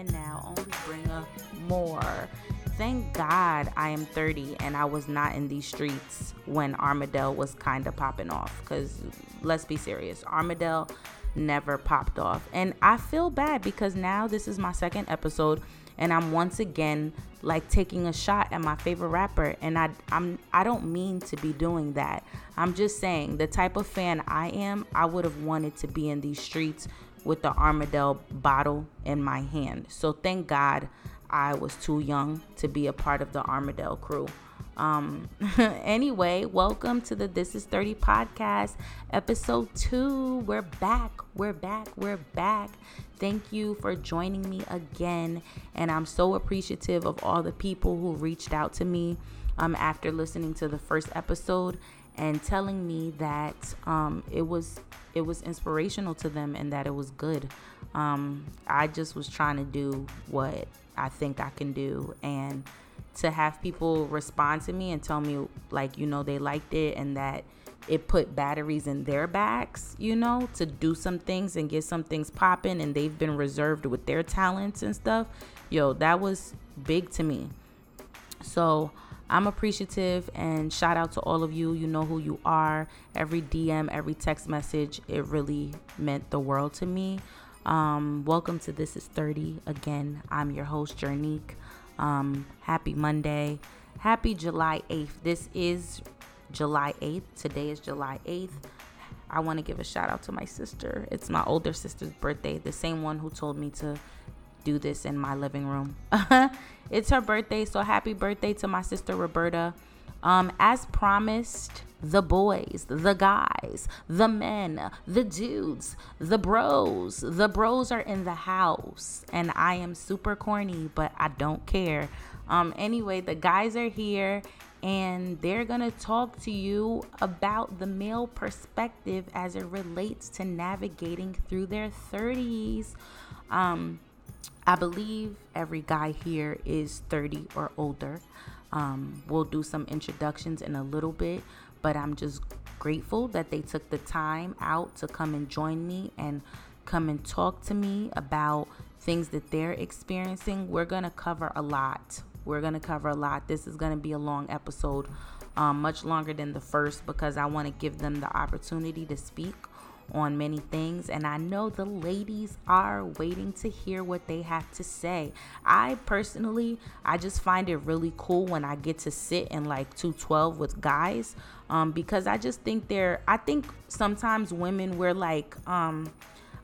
and now, only bring up more. Thank God I am 30 and I was not in these streets when Armadale was kind of popping off. Because let's be serious, Armadale never popped off. And I feel bad because now this is my second episode and I'm once again like taking a shot at my favorite rapper and I I'm I don't mean to be doing that. I'm just saying the type of fan I am, I would have wanted to be in these streets with the Armadale bottle in my hand. So thank God I was too young to be a part of the Armadale crew. Um, anyway, welcome to the This is 30 podcast, episode two. We're back. We're back. We're back. Thank you for joining me again. And I'm so appreciative of all the people who reached out to me um, after listening to the first episode and telling me that um, it was it was inspirational to them and that it was good. Um, I just was trying to do what I think I can do and to have people respond to me and tell me like you know they liked it and that it put batteries in their backs, you know, to do some things and get some things popping and they've been reserved with their talents and stuff. Yo, that was big to me. So, I'm appreciative and shout out to all of you. You know who you are. Every DM, every text message, it really meant the world to me. Um, welcome to This is 30. Again, I'm your host, Jernique. Um, happy Monday. Happy July 8th. This is July 8th. Today is July 8th. I want to give a shout out to my sister. It's my older sister's birthday, the same one who told me to do this in my living room. it's her birthday, so happy birthday to my sister Roberta. Um, as promised, the boys, the guys, the men, the dudes, the bros, the bros are in the house. And I am super corny, but I don't care. Um, anyway, the guys are here and they're to talk to you about the male perspective as it relates to navigating through their 30s. Um, I believe every guy here is 30 or older. Um, we'll do some introductions in a little bit, but I'm just grateful that they took the time out to come and join me and come and talk to me about things that they're experiencing. We're going to cover a lot. We're going to cover a lot. This is going to be a long episode, um, much longer than the first, because I want to give them the opportunity to speak on many things, and I know the ladies are waiting to hear what they have to say. I personally, I just find it really cool when I get to sit in like 212 with guys, um, because I just think they're, I think sometimes women, we're like, um,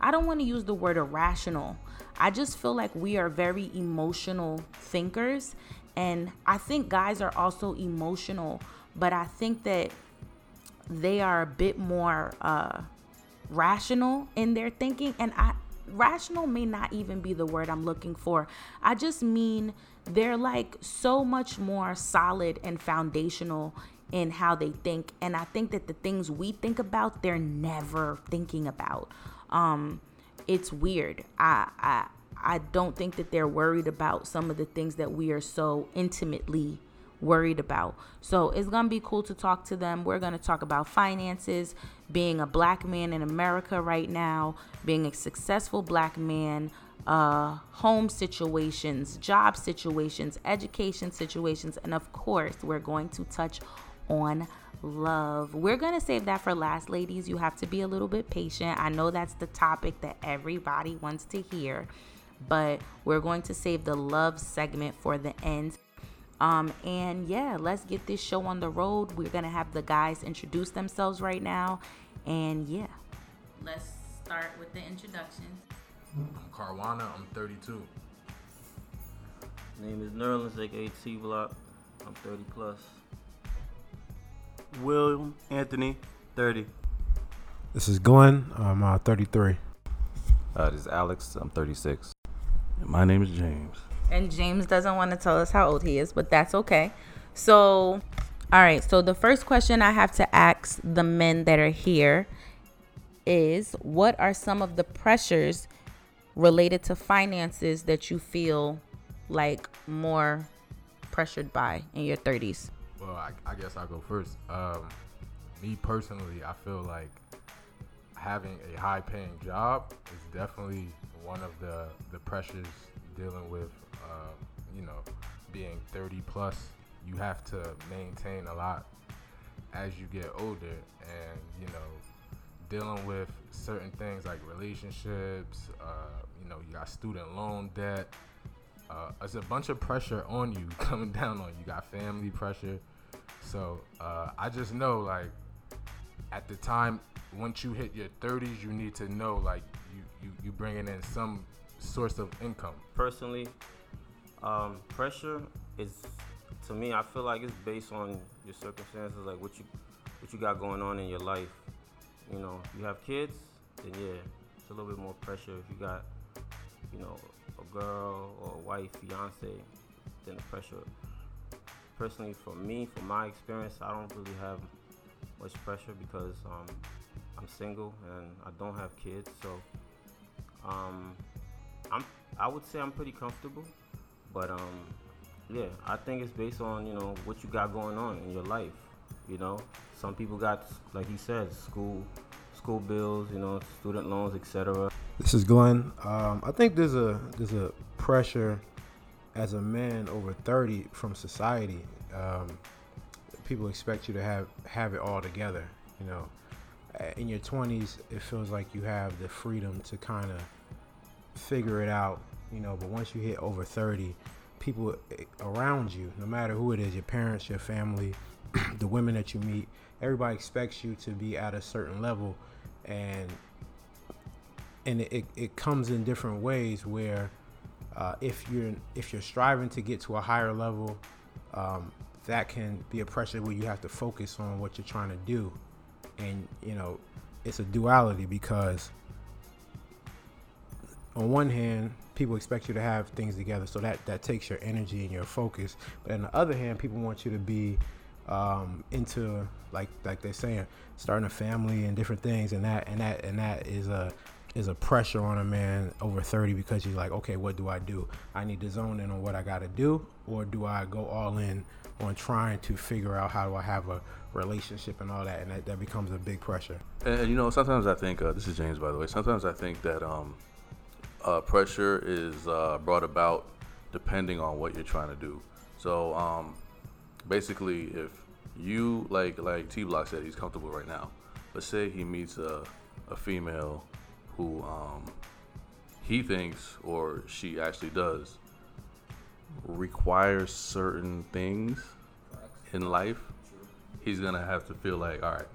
I don't want to use the word irrational. I just feel like we are very emotional thinkers, and I think guys are also emotional, but I think that they are a bit more uh, rational in their thinking and I rational may not even be the word I'm looking for. I just mean they're like so much more solid and foundational in how they think and I think that the things we think about they're never thinking about. Um it's weird. I I I don't think that they're worried about some of the things that we are so intimately worried about. So it's going to be cool to talk to them. We're going to talk about finances, being a black man in America right now, being a successful black man, uh, home situations, job situations, education situations, and of course, we're going to touch on love. We're going to save that for last, ladies. You have to be a little bit patient. I know that's the topic that everybody wants to hear, but we're going to save the love segment for the end. Um, and yeah, let's get this show on the road. We're gonna have the guys introduce themselves right now. And yeah, let's start with the introductions. I'm Carwana, I'm 32. Name is Nerlens, aka T Block. I'm 30 plus. William Anthony, 30. This is Glenn. I'm uh, 33. Uh, this is Alex. I'm 36. And my name is James. And James doesn't want to tell us how old he is, but that's okay. So, all right. So, the first question I have to ask the men that are here is what are some of the pressures related to finances that you feel like more pressured by in your 30s? Well, I, I guess I'll go first. Um, me personally, I feel like having a high paying job is definitely one of the, the pressures dealing with, uh, you know, being 30 plus, you have to maintain a lot as you get older, and you know, dealing with certain things like relationships. Uh, you know, you got student loan debt. Uh, there's a bunch of pressure on you coming down on you. You got family pressure. So uh, I just know, like, at the time, once you hit your 30s, you need to know, like, you you you bringing in some source of income. Personally, um, pressure is to me. I feel like it's based on your circumstances, like what you what you got going on in your life. You know, you have kids, then yeah, it's a little bit more pressure. If you got, you know, a girl or a wife, fiance, then the pressure. Personally, for me, from my experience, I don't really have much pressure because um, I'm single and I don't have kids. So um, I'm I would say I'm pretty comfortable, but um, yeah, I think it's based on you know what you got going on in your life. You know, some people got like he said, school school bills, you know, student loans, etc. This is Glenn. Um, I think there's a there's a pressure as a man over 30 from society. Um, people expect you to have have it all together. You know, in your 20s, it feels like you have the freedom to kind of figure it out. You know, but once you hit over 30, people around you, no matter who it is, your parents, your family, the women that you meet, everybody expects you to be at a certain level, and and it, it comes in different ways where uh, if you're if you're striving to get to a higher level um, that can be a pressure where you have to focus on what you're trying to do. And you know it's a duality because on one hand people expect you to have things together so that that takes your energy and your focus but on the other hand people want you to be um, into like like they're saying starting a family and different things and that and that and that is a is a pressure on a man over 30 because he's like okay what do i do i need to zone in on what i got to do or do i go all in on trying to figure out how do i have a relationship and all that and that, that becomes a big pressure And, and, you know, sometimes I think uh, this is James, by the way. Sometimes I think that um, uh, pressure is uh, brought about depending on what you're trying to do. So um, basically, if you like like T Block said, he's comfortable right now. But say he meets a, a female who um, he thinks or she actually does requires certain things in life. He's gonna have to feel like, all right,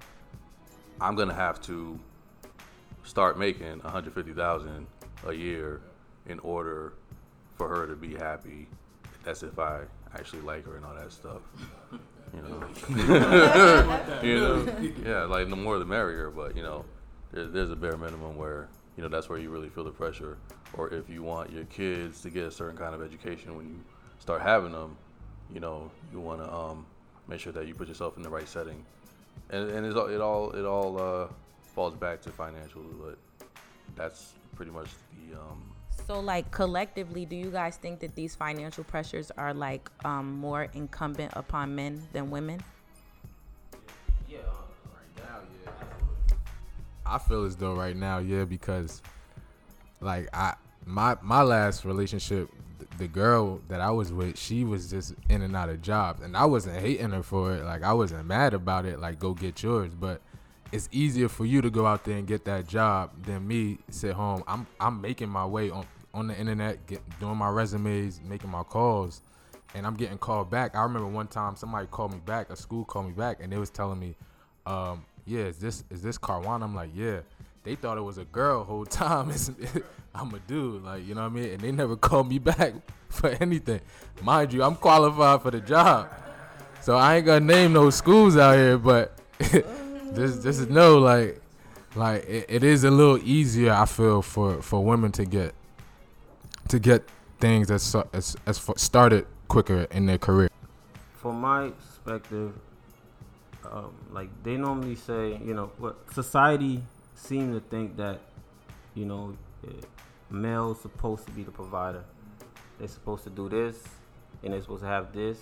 I'm gonna have to start making 150,000 a year in order for her to be happy. That's if I actually like her and all that stuff. You know, you know, yeah, like the more the merrier. But you know, there, there's a bare minimum where you know that's where you really feel the pressure. Or if you want your kids to get a certain kind of education when you start having them, you know, you want to um, make sure that you put yourself in the right setting and and it's all, it all it all uh, falls back to financial, but that's pretty much the um, So, like collectively, do you guys think that these financial pressures are like um, more incumbent upon men than women? Yeah. Right now, yeah. I feel as though right now, yeah, because like I my my last relationship, the girl that I was with, she was just in and out of jobs, and I wasn't hating her for it. Like I wasn't mad about it. Like go get yours, but it's easier for you to go out there and get that job than me sit home. I'm I'm making my way on on the internet, get, doing my resumes, making my calls, and I'm getting called back. I remember one time somebody called me back, a school called me back, and they was telling me, um, "Yeah, is this is this Carwan?" I'm like, "Yeah." They thought it was a girl whole time. I'm a dude, like you know what I mean. And they never called me back for anything. Mind you, I'm qualified for the job, so I ain't gonna name no schools out here, but this this is no like like it, it is a little easier. I feel for for women to get to get things as as as started quicker in their career. From my perspective, um, like they normally say, you know, what society seem to think that, you know, eh, male's supposed to be the provider. They're supposed to do this, and they're supposed to have this,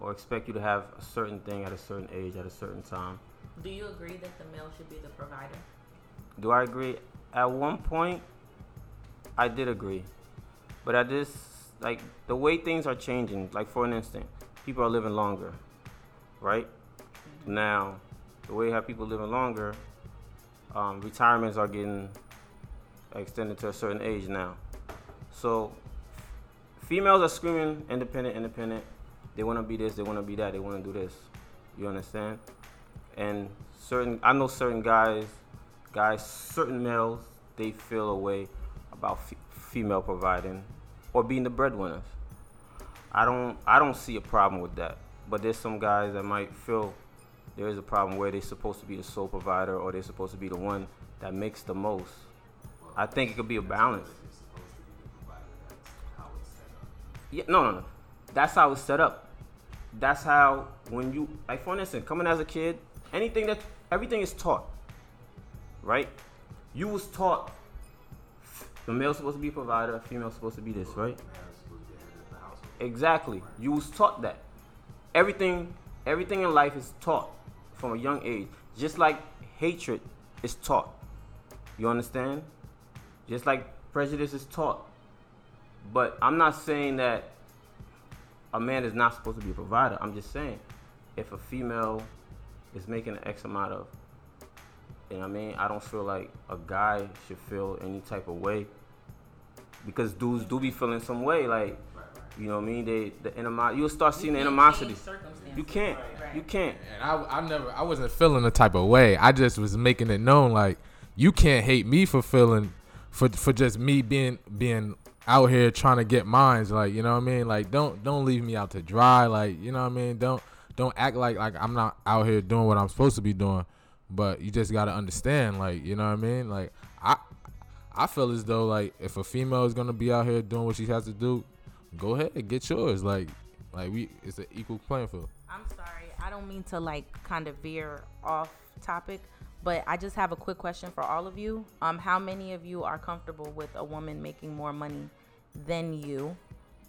or expect you to have a certain thing at a certain age at a certain time. Do you agree that the male should be the provider? Do I agree? At one point, I did agree. But at this, like the way things are changing, like for an instant, people are living longer, right? Now, the way how people living longer, um, retirements are getting extended to a certain age now. So, females are screaming independent, independent. They want to be this, they want to be that, they want to do this. You understand? And certain, I know certain guys, guys, certain males, they feel a way about f- female providing or being the breadwinners. I don't, I don't see a problem with that. But there's some guys that might feel there is a problem where they're supposed to be the sole provider or they're supposed to be the one that makes the most. I think it could be a balance. Yeah, no, no, no. That's how it's set up. That's how when you like for instance, coming as a kid, anything that everything is taught. Right? You was taught the male's supposed to be a provider, a female's supposed to be this, right? Exactly. You was taught that. Everything everything in life is taught from a young age. Just like hatred is taught. You understand? Just like prejudice is taught. But I'm not saying that a man is not supposed to be a provider. I'm just saying if a female is making an X amount of you know what I mean? I don't feel like a guy should feel any type of way. Because dudes do be feeling some way, like you know what I mean? They the animosity you'll start seeing the animosity. You can't. You can't. And I, I never, I wasn't feeling the type of way. I just was making it known, like you can't hate me for feeling, for for just me being being out here trying to get mines. Like you know what I mean? Like don't don't leave me out to dry. Like you know what I mean? Don't don't act like like I'm not out here doing what I'm supposed to be doing. But you just gotta understand, like you know what I mean? Like I I feel as though like if a female is gonna be out here doing what she has to do, go ahead and get yours. Like like we it's an equal playing field. I'm sorry. I don't mean to like kind of veer off topic, but I just have a quick question for all of you. Um, how many of you are comfortable with a woman making more money than you?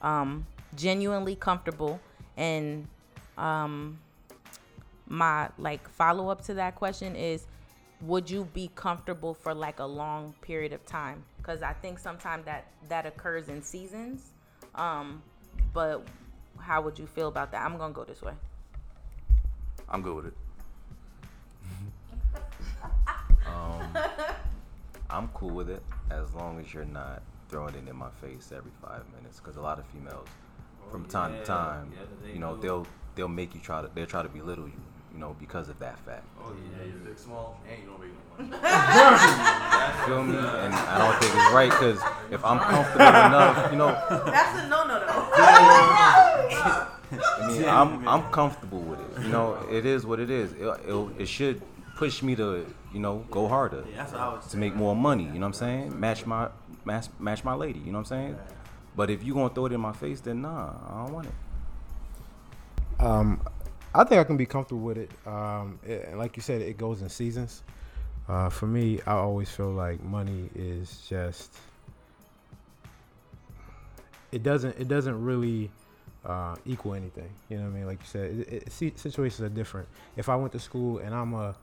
Um, genuinely comfortable and um my like follow up to that question is would you be comfortable for like a long period of time? Because i think sometimes that that occurs in seasons. Um but how would you feel about that? I'm gonna go this way. I'm good with it. Um, I'm cool with it as long as you're not throwing it in my face every five minutes. Because a lot of females, from time to time, you know, they'll they'll make you try to they'll try to belittle you, you know, because of that fact. Oh yeah, you're big small, and you don't make no money. Feel me? And I don't think it's right because if I'm comfortable enough, you know, that's a no no no I mean, I'm I'm comfortable with it. You know, it is what it is. It, it, it should push me to, you know, go harder Yeah, That's what I was to make more money. You know what I'm saying? Match my match match my lady. You know what I'm saying? But if you gonna throw it in my face, then nah, I don't want it. Um, I think I can be comfortable with it. Um, it, like you said, it goes in seasons. Uh, for me, I always feel like money is just. It doesn't. It doesn't really uh, equal anything. You know what I mean? Like you said, it, it, situations are different. If I went to school and I'm a,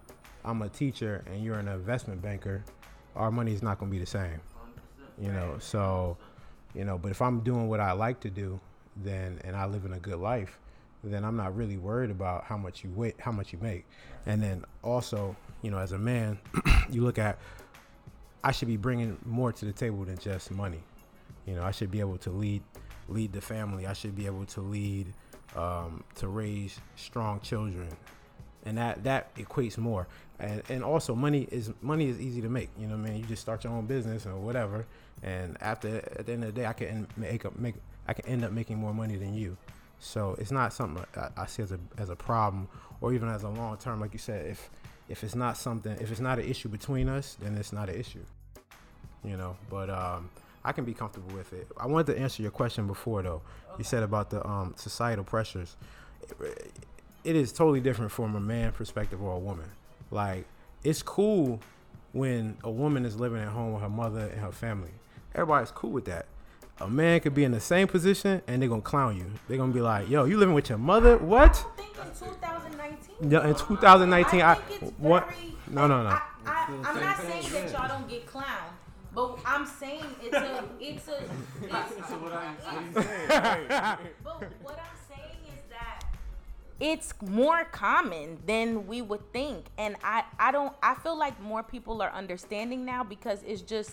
I'm a teacher and you're an investment banker, our money is not going to be the same. You know, so, you know, but if I'm doing what I like to do, then and I live in a good life, then I'm not really worried about how much you wait, how much you make. And then also, you know, as a man, you look at I should be bringing more to the table than just money. You know, I should be able to lead lead the family. I should be able to lead um, to raise strong children, and that that equates more. And and also money is money is easy to make. You know, what I mean, you just start your own business or whatever, and after at the end of the day, I can make up make I can end up making more money than you. So it's not something I, I see as a as a problem or even as a long term. Like you said, if if it's not something, if it's not an issue between us, then it's not an issue. You know, but um, I can be comfortable with it. I wanted to answer your question before though. You said about the um, societal pressures. It, it is totally different from a man perspective or a woman. Like it's cool when a woman is living at home with her mother and her family. Everybody's cool with that. A man could be in the same position and they're gonna clown you. They're gonna be like, "Yo, you living with your mother? What?" I think in 2019. Yeah, in 2019, I, think it's what? very- No, no, no. I, I, I'm not saying that y'all don't get clowned, But I'm saying it's a, it's a, it's, what are you saying? but what I'm saying is that it's more common than we would think, and I, I don't, I feel like more people are understanding now because it's just,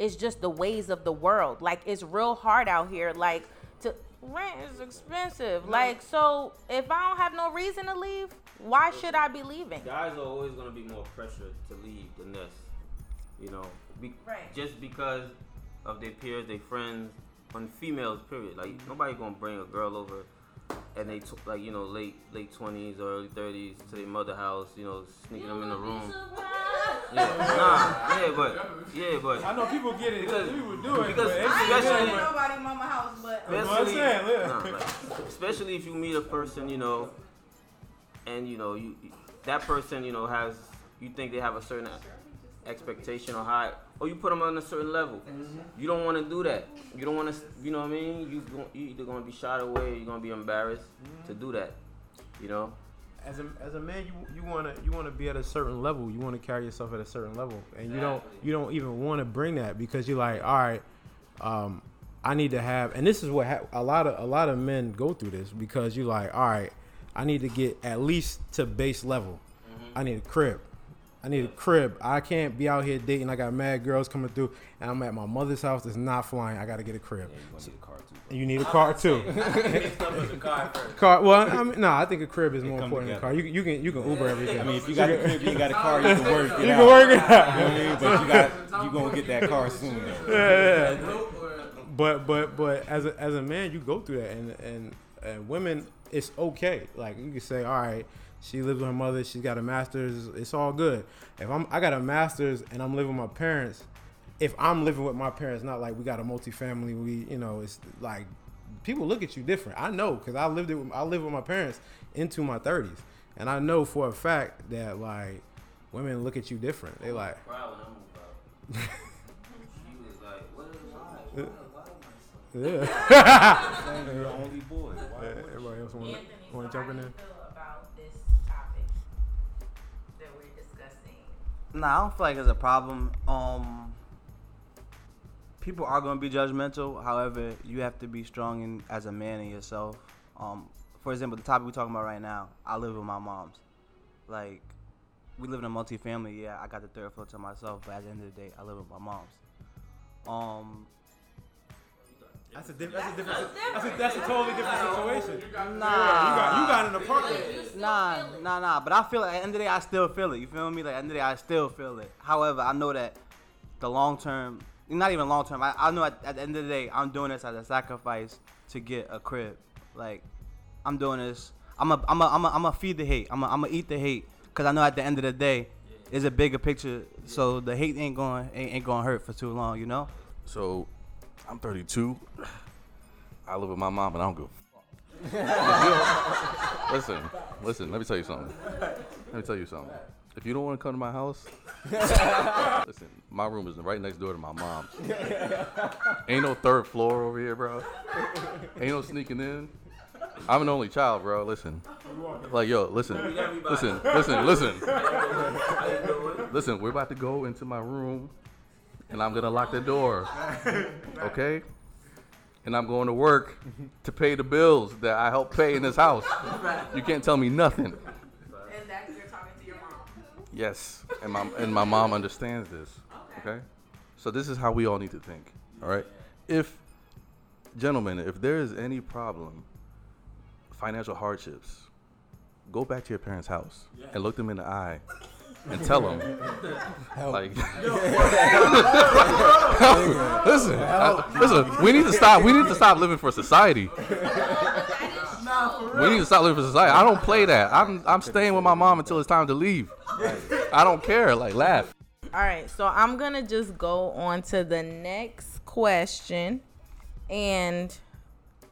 it's just the ways of the world. Like it's real hard out here. Like to rent is expensive. Like so, if I don't have no reason to leave, why should I be leaving? Guys are always gonna be more pressured to leave than this. You know, be, Right. just because of their peers, their friends, on females. Period. Like nobody gonna bring a girl over, and they t- like you know late late twenties or early thirties to their mother house. You know, sneaking them in the room. Yeah, nah, yeah, but yeah, but I know people get it. Because- people do it. because but it's especially- just- nobody mama house, but That's what I'm saying, yeah. nah, like, especially if you meet a person, you know, and you know you that person, you know, has you think they have a certain expectation or high, or you put them on a certain level. Mm-hmm. You don't want to do that. You don't want to, you know what I mean? You gon- you either gonna be shot away, or you're gonna be embarrassed mm-hmm. to do that. You know. as a as a man, you you wanna you wanna be at a certain level. You wanna carry yourself at a certain level, and you don't you don't even want to bring that because you're like, all right, um, I need to have, and this is what ha- a lot of a lot of men go through this because you're like, all right, I need to get at least to base level. Mm-hmm. I need a crib. I need a crib. I can't be out here dating. I got mad girls coming through, and I'm at my mother's house. It's not flying. I got to get a crib. Yeah, you gonna need a car too. You need a car too. car. Car. Well, I mean, no, I think a crib is more come important than a car. You, you can you can Uber everything. I mean, if you got the crib, you got a car, you can work it you out. can work it out. You know what I mean? But you got you gonna get that car soon. though. Yeah, yeah. But but but as a as a man, you go through that, and and and women, it's okay. Like you can say, all right, she lives with her mother. She's got a master's. It's all good. If I'm I got a master's and I'm living with my parents. If I'm living with my parents, not like we got a multifamily, we you know it's like people look at you different. I know because I lived it. With, I lived with my parents into my 30s, and I know for a fact that like women look at you different. They like, Proud when I moved out. she was like, "What is life? yeah. You're the only boy. Why- Everybody else want want to jump in there? Nah, I don't feel like it's a problem. Um, people are gonna be judgmental. However, you have to be strong in, as a man in yourself. Um, for example, the topic we're talking about right now, I live with my mom's. Like, we live in a multi-family. Yeah, I got the third floor to myself, but at the end of the day, I live with my mom's. Um, That's a, diff- that's a different. That's a, that's a totally different situation. nah, You got you got an apartment. Nah, nah, nah. But I feel like at the end of the day, I still feel it. You feel me? Like at the end of the day, I still feel it. However, I know that the long term, not even long term. I, I know at, at the end of the day, I'm doing this as a sacrifice to get a crib. Like I'm doing this. I'm a, I'm a, I'm a, I'm a feed the hate. I'm a, I'm a eat the hate. Cause I know at the end of the day, it's a bigger picture. So the hate ain't going, ain't, ain't going to hurt for too long. You know? So, I'm 32. I live with my mom, and I don't give a fuck. listen, listen. Let me tell you something. Let me tell you something. If you don't want to come to my house, listen. My room is right next door to my mom's. Ain't no third floor over here, bro. Ain't no sneaking in. I'm an only child, bro. Listen. Like, yo, listen. Listen, listen, listen. Listen, we're about to go into my room and I'm gonna lock the door. Okay? And I'm going to work to pay the bills that I help pay in this house. You can't tell me nothing. And that you're talking to your mom. Yes, and my and my mom understands this. Okay, so this is how we all need to think. All right, if gentlemen, if there is any problem, financial hardships, go back to your parents' house and look them in the eye and tell them, like, listen, I- listen, we need to stop. We need to stop living for society. We need to stop living for society. I don't play that. I'm I'm staying with my mom until it's time to leave. I don't care. Like laugh. All right, so I'm gonna just go on to the next question, and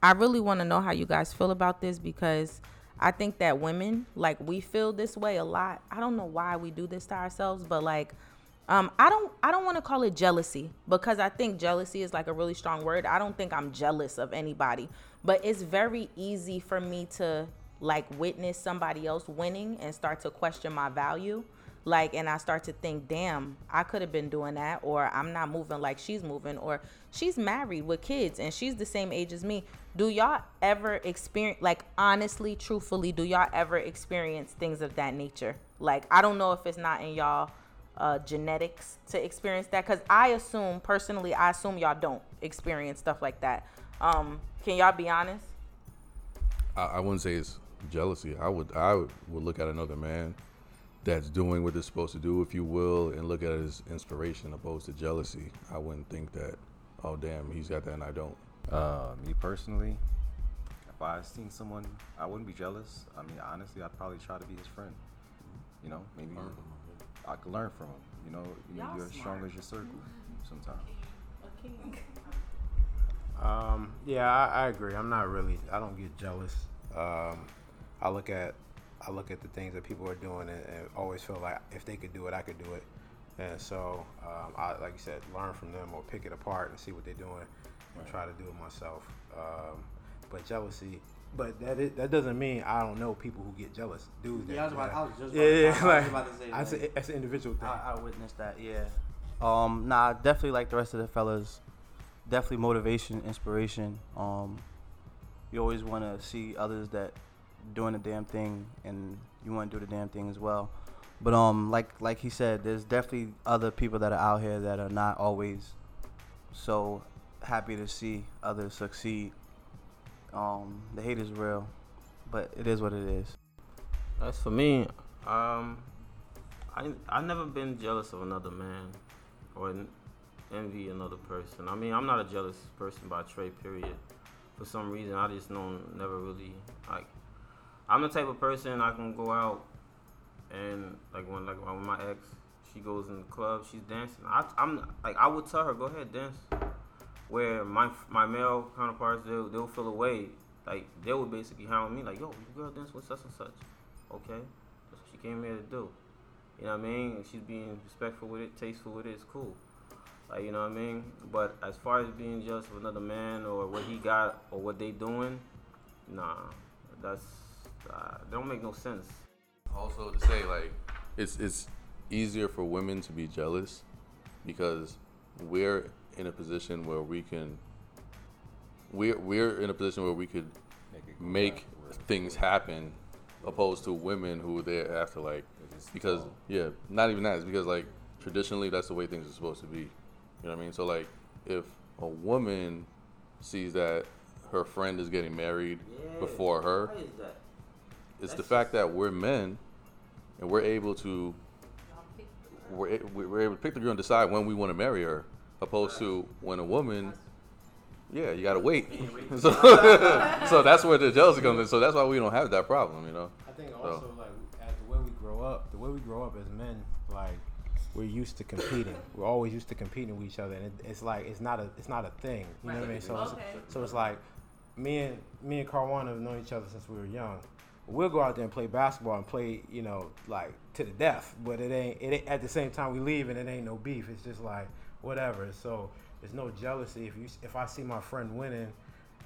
I really want to know how you guys feel about this because I think that women, like, we feel this way a lot. I don't know why we do this to ourselves, but like, um, I don't, I don't want to call it jealousy because I think jealousy is like a really strong word. I don't think I'm jealous of anybody, but it's very easy for me to like witness somebody else winning and start to question my value. like and i start to think damn i could have been doing that or i'm not moving like she's moving or she's married with kids and she's the same age as me do y'all ever experience like honestly truthfully do y'all ever experience things of that nature like i don't know if it's not in y'all uh, genetics to experience that because i assume personally i assume y'all don't experience stuff like that um can y'all be honest I, I wouldn't say it's jealousy. I would I would, look at another man that's doing what they're supposed to do, if you will, and look at as inspiration opposed to jealousy. I wouldn't think that, oh damn, he's got that and I don't. Uh, me personally, if I seen someone, I wouldn't be jealous. I mean, honestly, I'd probably try to be his friend. You know, maybe I could learn from him. You know, you- Y'all you're as strong as your circle sometimes. Um, yeah, I, I agree. I'm not really. I don't get jealous. Um, I look at, I look at the things that people are doing, and, and always feel like if they could do it, I could do it. And so, um, I like you said, learn from them or pick it apart and see what they're doing, and try to do it myself. Um, but jealousy, but that is, that doesn't mean I don't know people who get jealous. Dudes. that Yeah, I was about- that. I was just yeah, about yeah, I was like, about to say, that's, like- that's an individual thing. I, I witnessed that. Yeah. Um. Nah. Definitely like the rest of the fellas. Definitely motivation, inspiration. Um. You always want to see others that doing the damn thing, and you want to do the damn thing as well. But um, like like he said, there's definitely other people that are out here that are not always so happy to see others succeed. Um, the hate is real, but it is what it is. As for me, um, I I never been jealous of another man or envy another person. I mean, I'm not a jealous person by trade. Period. For some reason, I just know never really like. I'm the type of person I can go out and like when like when my ex, she goes in the club, she's dancing. I, I'm like I would tell her go ahead dance. Where my my male counterparts they'll they'll feel away like they would basically hound me like yo you girl dance with such and such. Okay, that's what she came here to do. You know what I mean? She's being respectful with it, tasteful with it. It's cool. Like you know what I mean? But as far as being jealous of another man or what he got or what they doing, nah, that's uh, don't make no sense. Also to say like it's it's easier for women to be jealous because we're in a position where we can we're we're in a position where we could Make make things happen opposed to women who they have to like because yeah not even that it's because like traditionally that's the way things are supposed to be. You know what i mean? So like if a woman sees that her friend is getting married before her it's the fact that we're men and we're able to we're, we're able to pick the girl and decide when we want to marry her opposed to when a woman yeah you gotta wait so, so that's where the jealousy comes in so that's why we don't have that problem you know I think So- also like as the way we grow up, the way we grow up as men, like we're used to competing. We're always used to competing with each other, and it, it's like it's not a it's not a thing. You know what I mean? So it's, so it's like me and me and Carwan have known each other since we were young. We'll go out there and play basketball and play, you know, like to the death. But it ain't. It ain't, at the same time we leave and it ain't no beef. It's just like whatever. So there's no jealousy. If you if I see my friend winning,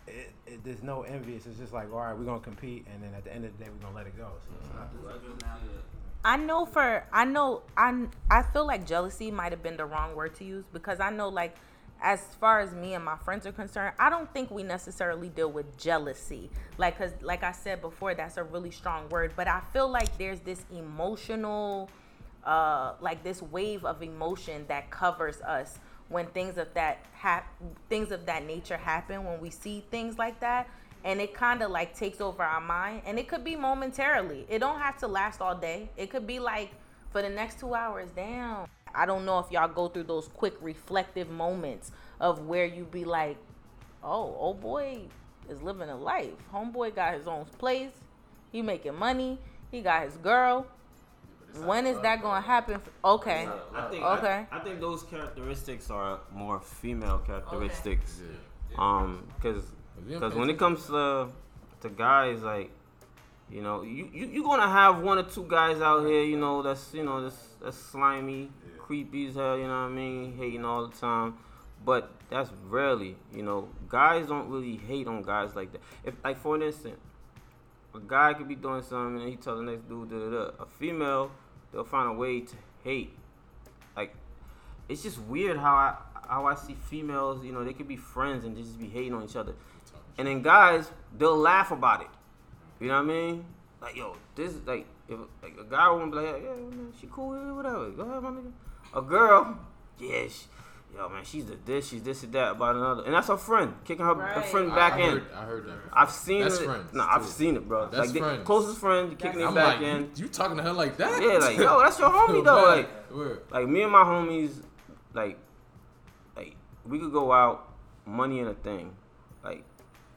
it, it, there's no envious. It's just like, all right, we're gonna compete, and then at the end of the day, we're gonna let it go. So it's not. Mm-hmm. I know for I know I I feel like jealousy might have been the wrong word to use because I know like as far as me and my friends are concerned, I don't think we necessarily deal with jealousy. Like cuz like I said before that's a really strong word, but I feel like there's this emotional uh like this wave of emotion that covers us when things of that hap- things of that nature happen when we see things like that and it kind of like takes over our mind and it could be momentarily. It don't have to last all day. It could be like for the next two hours damn. I don't know if y'all go through those quick reflective moments of where you be like oh old boy is living a life. Homeboy got his own place. He making money. He got his girl when is that gonna happen okay I think Okay. I, I think those characteristics are more female characteristics. Um, because because when it comes to to guys like you know you, you you gonna have one or two guys out here you know that's you know that's that's slimy, creepy as hell. You know what I mean? Hating all the time. But that's rarely, you know, guys don't really hate on guys like that. If, like, for an instance, a guy could be doing something and he tell the next dude, da, da, da. a female they'll find a way to hate. Like, it's just weird how I how I see females. You know, they could be friends and just be hating on each other, and then guys they'll laugh about it. You know what I mean? Like, yo, this like if like a guy won't be like, yeah, man, she cool, whatever. Go ahead, my nigga. A girl, yeah, she, yo, man, she's the this, she's this and that about another, and that's her friend kicking her, her Right. friend back I in. heard- I heard that. before. I've seen Best it. friends, No, I've seen it, bro. Best like the closest friend, you kicking I'm him back like, in. you, you talking to her like that? Yeah, like yo, that's your homie though. bad. Like, Word. like me and my homies, like, like we could go out, money in a thing, like,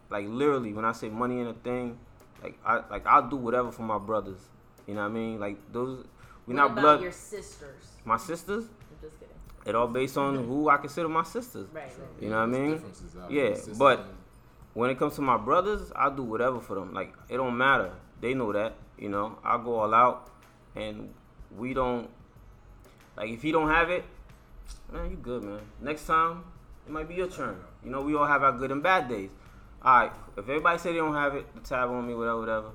like literally when I say money in a thing, like I like I'll do whatever for my brothers. You know what I mean? Like those, we What not about blood. your sisters? My sisters, I'm just kidding. It all based on who I consider my sisters. Right, right. You know what I mean? Yeah, but when it comes to my brothers, I do whatever for them. Like it don't matter. They know that. You know, I go all out, and we don't. Like if he don't have it, man, you good, man. Next time, it might be your turn. You know, we all have our good and bad days. All right, if everybody say they don't have it, the tab on me, whatever, whatever.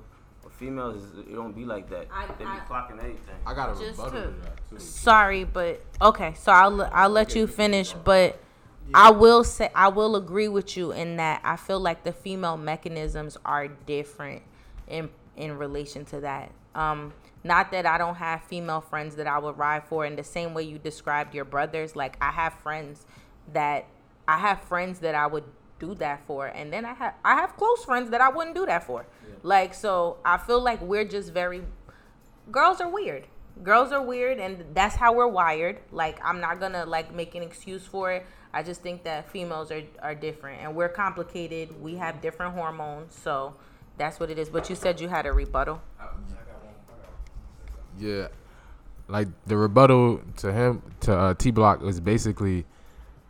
But females, it don't be like that. I- they be I- clocking everything. I got a Just rebuttal to- to that too. Sorry, but okay. So I'll I'll let you finish, but I will say I will agree with you in that I feel like the female mechanisms are different in in relation to that. Um, not that I don't have female friends that I would ride for in the same way you described your brothers. Like I have friends that I have friends that I would do that for, and then I have I have close friends that I wouldn't do that for. Like so, I feel like we're just very girls are weird. Girls are weird, and that's how we're wired. Like I'm not gonna like make an excuse for it. I just think that females are are different, and we're complicated. We have different hormones, so that's what it is. But you said you had a rebuttal. Yeah, like the rebuttal to him to uh, T Block was basically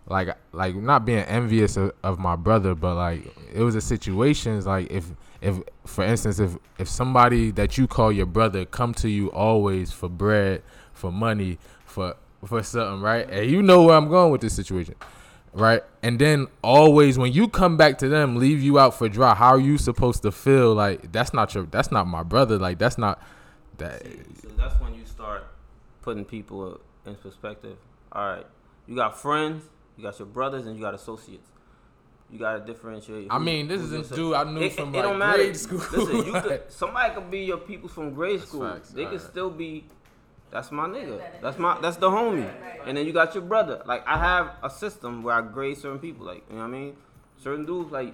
like like not being envious of, of my brother, but like it was a situations like if if for instance if if somebody that you call your brother come to you always for bread, for money, for for something, right? And you know where I'm going with this situation. Right, and then always when you come back to them, leave you out for dry. How are you supposed to feel? Like that's not your, that's not my brother. Like that's not that. So that's when you start putting people in perspective. All right, you got friends, you got your brothers, and you got associates. You gotta differentiate. I mean, this is a dude I knew It, from it, it like don't matter. grade school. Listen, you could, somebody could be your people from grade That's school. facts. They could Alright. still be. That's my nigga. That's my. That's the homie. And then you got your brother. Like I have a system where I grade certain people. Like you know what I mean. Certain dudes like.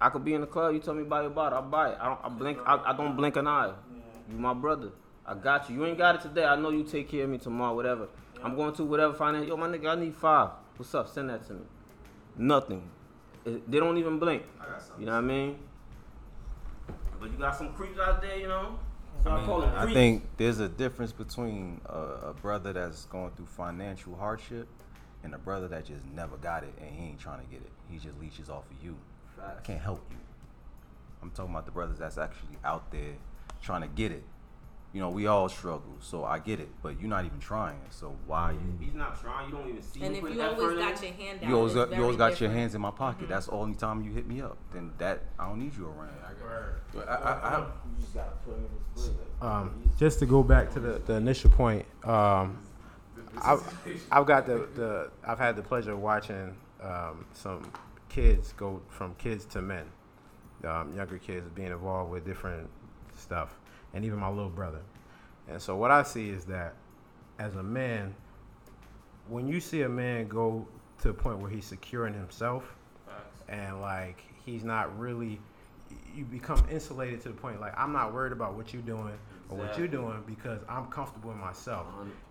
I could be in the club. You tell me buy your bottle, I buy it. I don't. I blink. I, I don't blink an eye. You my brother. I got you. You ain't got it today. I know you take care of me tomorrow. Whatever. I'm going to whatever finance. Yo, my nigga, I need five. What's up? Send that to me. Nothing. It- they don't even blink. You know what I mean? But you got some creeps out there, you know. So I, call them I think there's a difference between a, a brother that's going through financial hardship and a brother that just never got it and he ain't trying to get it. He just leeches off of you. I can't help you. I'm talking about the brothers that's actually out there trying to get it. You know, we all struggle, so I get it, but you're not even trying. So why you? He's not trying. You don't even see And if putting you effort always in. got your hand out, You always it's got, you always got your hands in my pocket. That's the only time you hit me up. Then that I don't need you around. I, I, I just gotta put him in his place. Um, just to go back to the, the initial point, um, I've, I've got the, the I've had the pleasure of watching um, some kids go from kids to men, um, younger kids being involved with different stuff, and even my little brother. And so what I see is that as a man, when you see a man go to a point where he's securing himself, and like he's not really you become insulated to the point like I'm not worried about what you're doing or what you're doing because I'm comfortable in myself.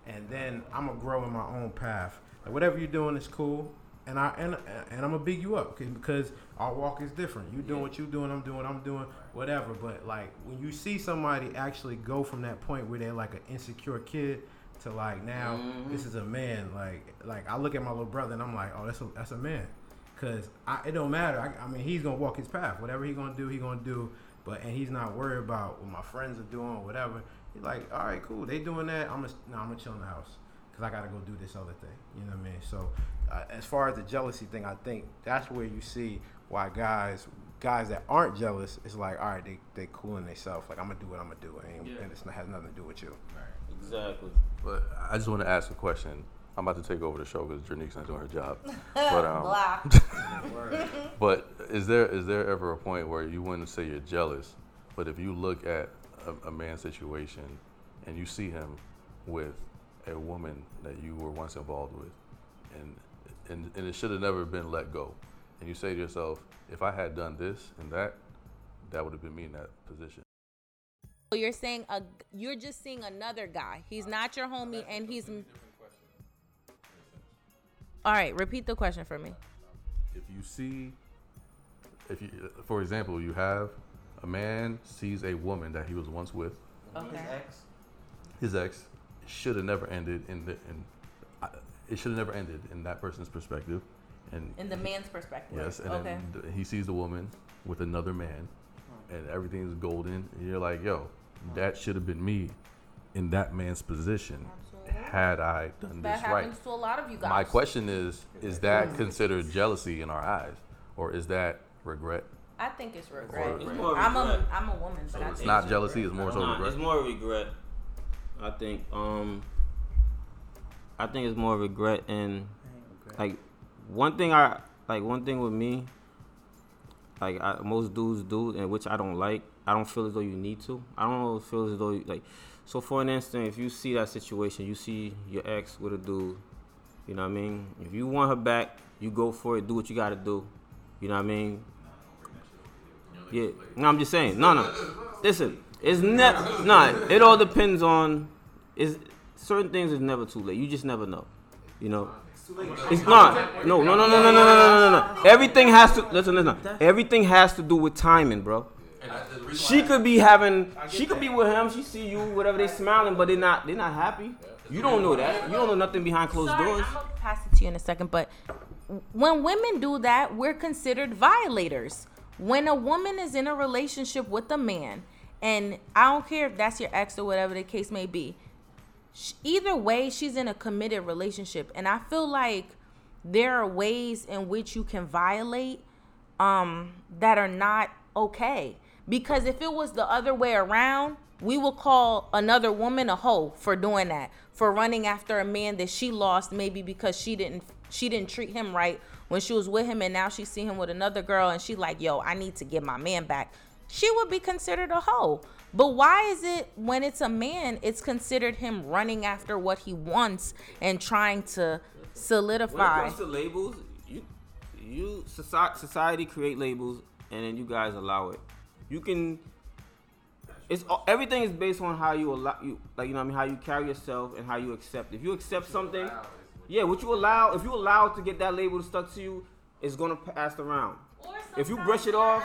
And then I'm gonna grow in my own path. Like whatever you're doing is cool. And I and and I'm gonna big you up 'cause- because our walk is different. You doing what you doing, I'm doing, I'm doing whatever. But like when you see somebody actually go from that point where they're like an insecure kid to like now mm-hmm. this is a man. Like like I look at my little brother and I'm like, oh that's a that's a man. Cause I, it don't matter. I, I mean, he's gonna walk his path. Whatever he gonna do, he gonna do. But and he's not worried about what my friends are doing or whatever. He's like, all right, cool. They doing that. I'm gonna, no, I'm gonna chill in the house because I gotta go do this other thing. You know what I mean? So, uh, as far as the jealousy thing, I think that's where you see why guys guys that aren't jealous, it's like, all right, they they cool in themselves. Like I'm gonna do what I'm gonna do, and, and it's not, has nothing to do with you. Exactly. But I just want to ask a question. I'm about to take over the show because Janique's not doing her job. But um, but is there is there ever a point where you wouldn't say you're jealous, but if you look at a, a man's situation and you see him with a woman that you were once involved with, and and, and it should have never been let go, and you say to yourself, if I had done this and that, that would have been me in that position. So you're saying a, you're just seeing another guy. He's not your homie, and he's. All right, repeat the question for me. if you see if you for example you have a man sees a woman that he was once with Okay. Ex. His ex should have never ended in the in I- it should have never ended in that person's perspective and In the man's perspective. yes and okay. then he sees the woman with another man and everything's golden and you're like yo that should have been me in that man's position had i done that this right That happens to a lot of you guys. my question is is that considered jealousy in our eyes or is that regret I think it's regret. It's more I'm a regret. I'm a woman, but I it's think not it's jealousy regret. it's more so regret it's more regret. I think. Um, I think it's more regret and like one thing I like one thing with me. Like I, most dudes do, and which I don't like. I don't feel as though you need to. I don't feel as though you, like. So for an instant, if you see that situation, you see your ex with a dude. You know what I mean? If you want her back, you go for it. Do what you got to do. You know what I mean? Yeah. No, I'm just saying. No, no. Listen, it's not. Nah, it all depends on. Is certain things is never too late. You just never know. You know. It's not. No, no, no, no, no, no, no, no, no, no. Everything has to. Listen, listen. Everything has to do with timing, bro. She could be having. She could be with him. She see you, whatever. They smiling, but they not. They not happy. You don't know that. You don't know nothing behind closed Sorry, doors. I'm gonna pass it to you in a second, but when women do that, we're considered violators. When a woman is in a relationship with a man, and I don't care if that's your ex or whatever the case may be, sh- either way, she's in a committed relationship, and I feel like there are ways in which you can violate um that are not okay. Because if it was the other way around we would call another woman a hoe for doing that for running after a man that she lost maybe because she didn't she didn't treat him right when she was with him and now she see him with another girl and she like yo i need to get my man back. She would be considered a hoe but why is it when it's a man it's considered him running after what he wants and trying to solidify? When it comes to labels, you you society, society create labels and then you guys allow it. You can. It's everything is based on how you allow you like you know what I mean how you carry yourself and how you accept. If you accept something, yeah, what you allow if you allow to get that label stuck to you, it's gonna pass around. If you brush it off,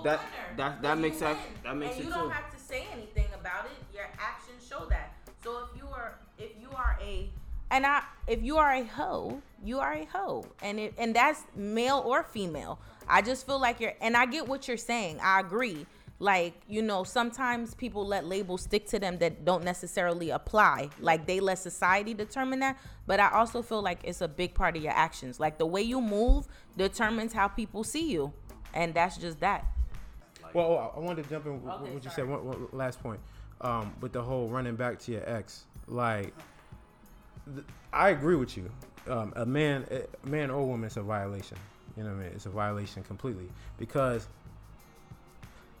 a That- winner. that- that makes sense. That makes and it you don't too. have to say anything about it. Your actions show that. So if you are if you are a and I if you are a hoe, you are a hoe. And it and that's male or female. I just feel like you're and I get what you're saying. I agree. Like, you know, sometimes people let labels stick to them that don't necessarily apply. Like they let society determine that. But I also feel like it's a big part of your actions. Like the way you move determines how people see you. And that's just that. Well, I I wanted to jump in Okay, what you sorry. said. One, one last point, um, with the whole running back to your ex. Like, th- I agree with you. Um, a man, a man or woman, it's a violation. You know what I mean? It's a violation completely because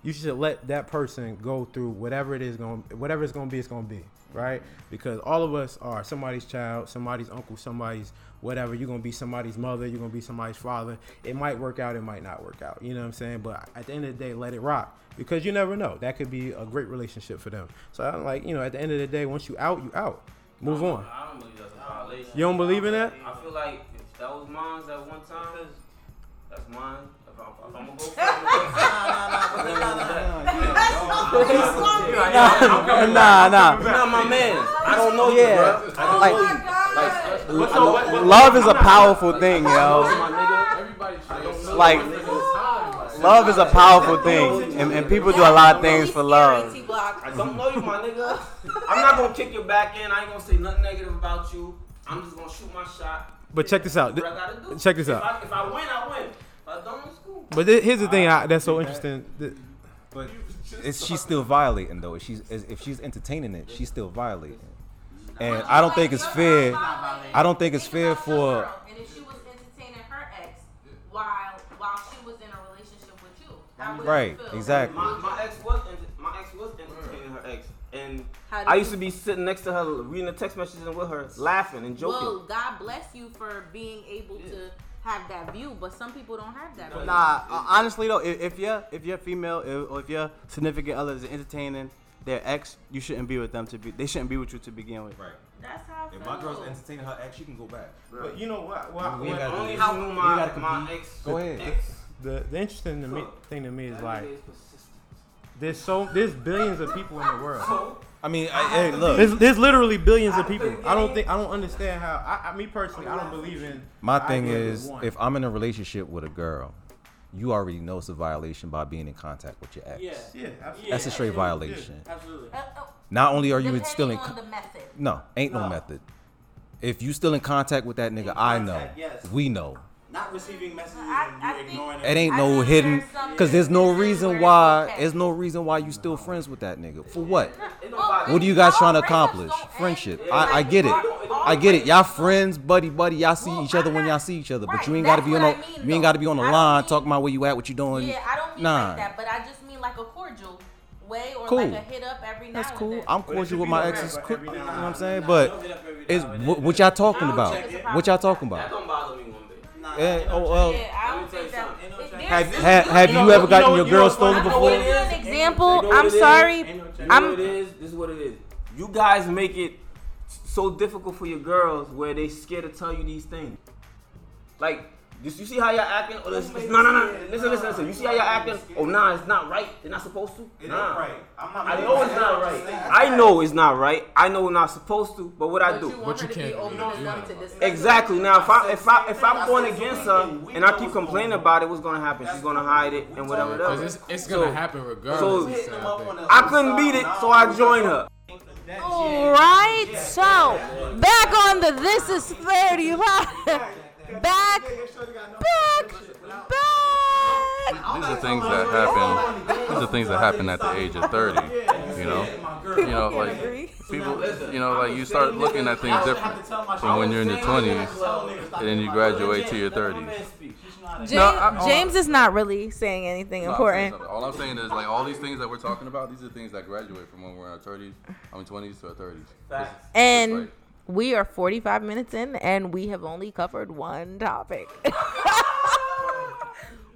you should let that person go through whatever it is going, whatever it's going to be. It's going to be right because all of us are somebody's child, somebody's uncle, somebody's whatever. You're gonna be somebody's mother. You're gonna be somebody's father. It might work out. It might not work out. You know what I'm saying? But at the end of the day, let it rock because you never know. That could be a great relationship for them. So I'm like, you know, at the end of the day, once you out, you out. Move on. I don't believe that's a violation. You don't believe in that? I feel like if that was mine at one time, that's mine. If I'm, gonna go nah, nah. not my man. I don't know Yeah. you, bro. I don't Like- know you. Like, know- Love is a powerful thing, yo. Like, love is a powerful thing, and, and people do a lot of things for love. I don't know you, my nigga. I'm not gonna kick your back in. I ain't gonna say nothing negative about you. I'm just gonna shoot my shot. But check this out. Check this If out. I, if I win, I win. If I don't, it's cool. But thi- here's the thing ah, I, that's so interesting. Th- But is she still violating though? If she's if she's entertaining it, she's still violating. And I don't think it's fair. I don't think it's fair for. And if she was entertaining her ex while while she was in a relationship with you, how Right, exactly. My, my ex was my ex was entertaining her ex, and I used to be sitting next to her, reading the text messages with her, laughing and joking. Well, God bless you for being able to have that view, but some people don't have that. view. Nah, uh, honestly though, if, if you're if you're female if, or if your significant other is entertaining their ex, you shouldn't be with them to be. They shouldn't be with you to begin with. Right. That's how I If feel. my girl's entertaining her ex, she can go back. But you know what? what, We gotta Only do if you my, my ex. Go ahead. Ex. the the interesting to me, thing to me is That like is there's so there's billions of people in the world. I mean, I, hey, look. There's, there's literally billions of people. I don't think I don't understand how. I, I me personally, I don't believe in. My thing is, if I'm in a relationship with a girl, you already know it's a violation by being in contact with your ex. Yeah. yeah, absolutely. That's a straight violation. Absolutely. Uh, uh, Not only are you depending still in, on co- the method. no, ain't no method. If you still in contact with that nigga, I know, yes. we know. Not receiving messages I- and you think- ignoring It ain't no hidden, cause there's no reason why. it's okay. There's no reason why you still friends with that nigga. For what? Oh, it What are you guys trying to accomplish? Friendship. I, I get it. all- all I get it. Y'all friends, buddy, buddy. Y'all see Well, each other I'm when y'all see each other, but you ain't gotta be on what no. Mean, You ain't gotta be on the I line mean- talking about where you at, what you doing. Yeah, I don't mean Nah. like that, but I just mean like a cordial way or Cool. like a hit up every now That's and cool. then. I'm cordial with my exes. rap quick, every You know what I'm saying? Nah, But don't hit up every it's what, what y'all talking about? think it's a problem. What y'all talking That about? Yeah, ain't oh, well, Yeah, I don't think that. something. Have- Have, have, have You you know- ever you gotten know- your you know girl what's stolen before? Give you an example. You know I'm it is? sorry. You know I'm- what it is? This is what it is. You guys make it so difficult for your girls where they scared to tell you these things. Like, this, you see how y'all acting? Oh, this, this, no, no, no. Listen, listen, listen. You see how y'all acting? Oh, nah, it's not right. They're not supposed to. It Nah. ain't right. I'm not I know it's not right. I know it's not right. I know we're not supposed to. But what I do? But you can't open really enough do to that. discuss Exactly. Now, if I if I if I'm going against her and I keep complaining about it, what's gonna happen? She's gonna hide it and whatever. Because else. it's, it's gonna happen regardless. it's sad, I couldn't beat it, so I joined her. All right, so back on the This Is 35. Back, back, back. These are things that happen. These are things that happen at the age of 30. You know, you know, like people, you know, like you start looking at things different from when you're in your 20s and then you graduate to your 30s. James, No, I- I- James is not really saying anything No, I'm saying important. All I'm saying is like all these things that we're talking about. These are things that graduate from when we're in our 30s, I mean 20s to our 30s. And Right. We are 45 minutes in, and we have only covered one topic.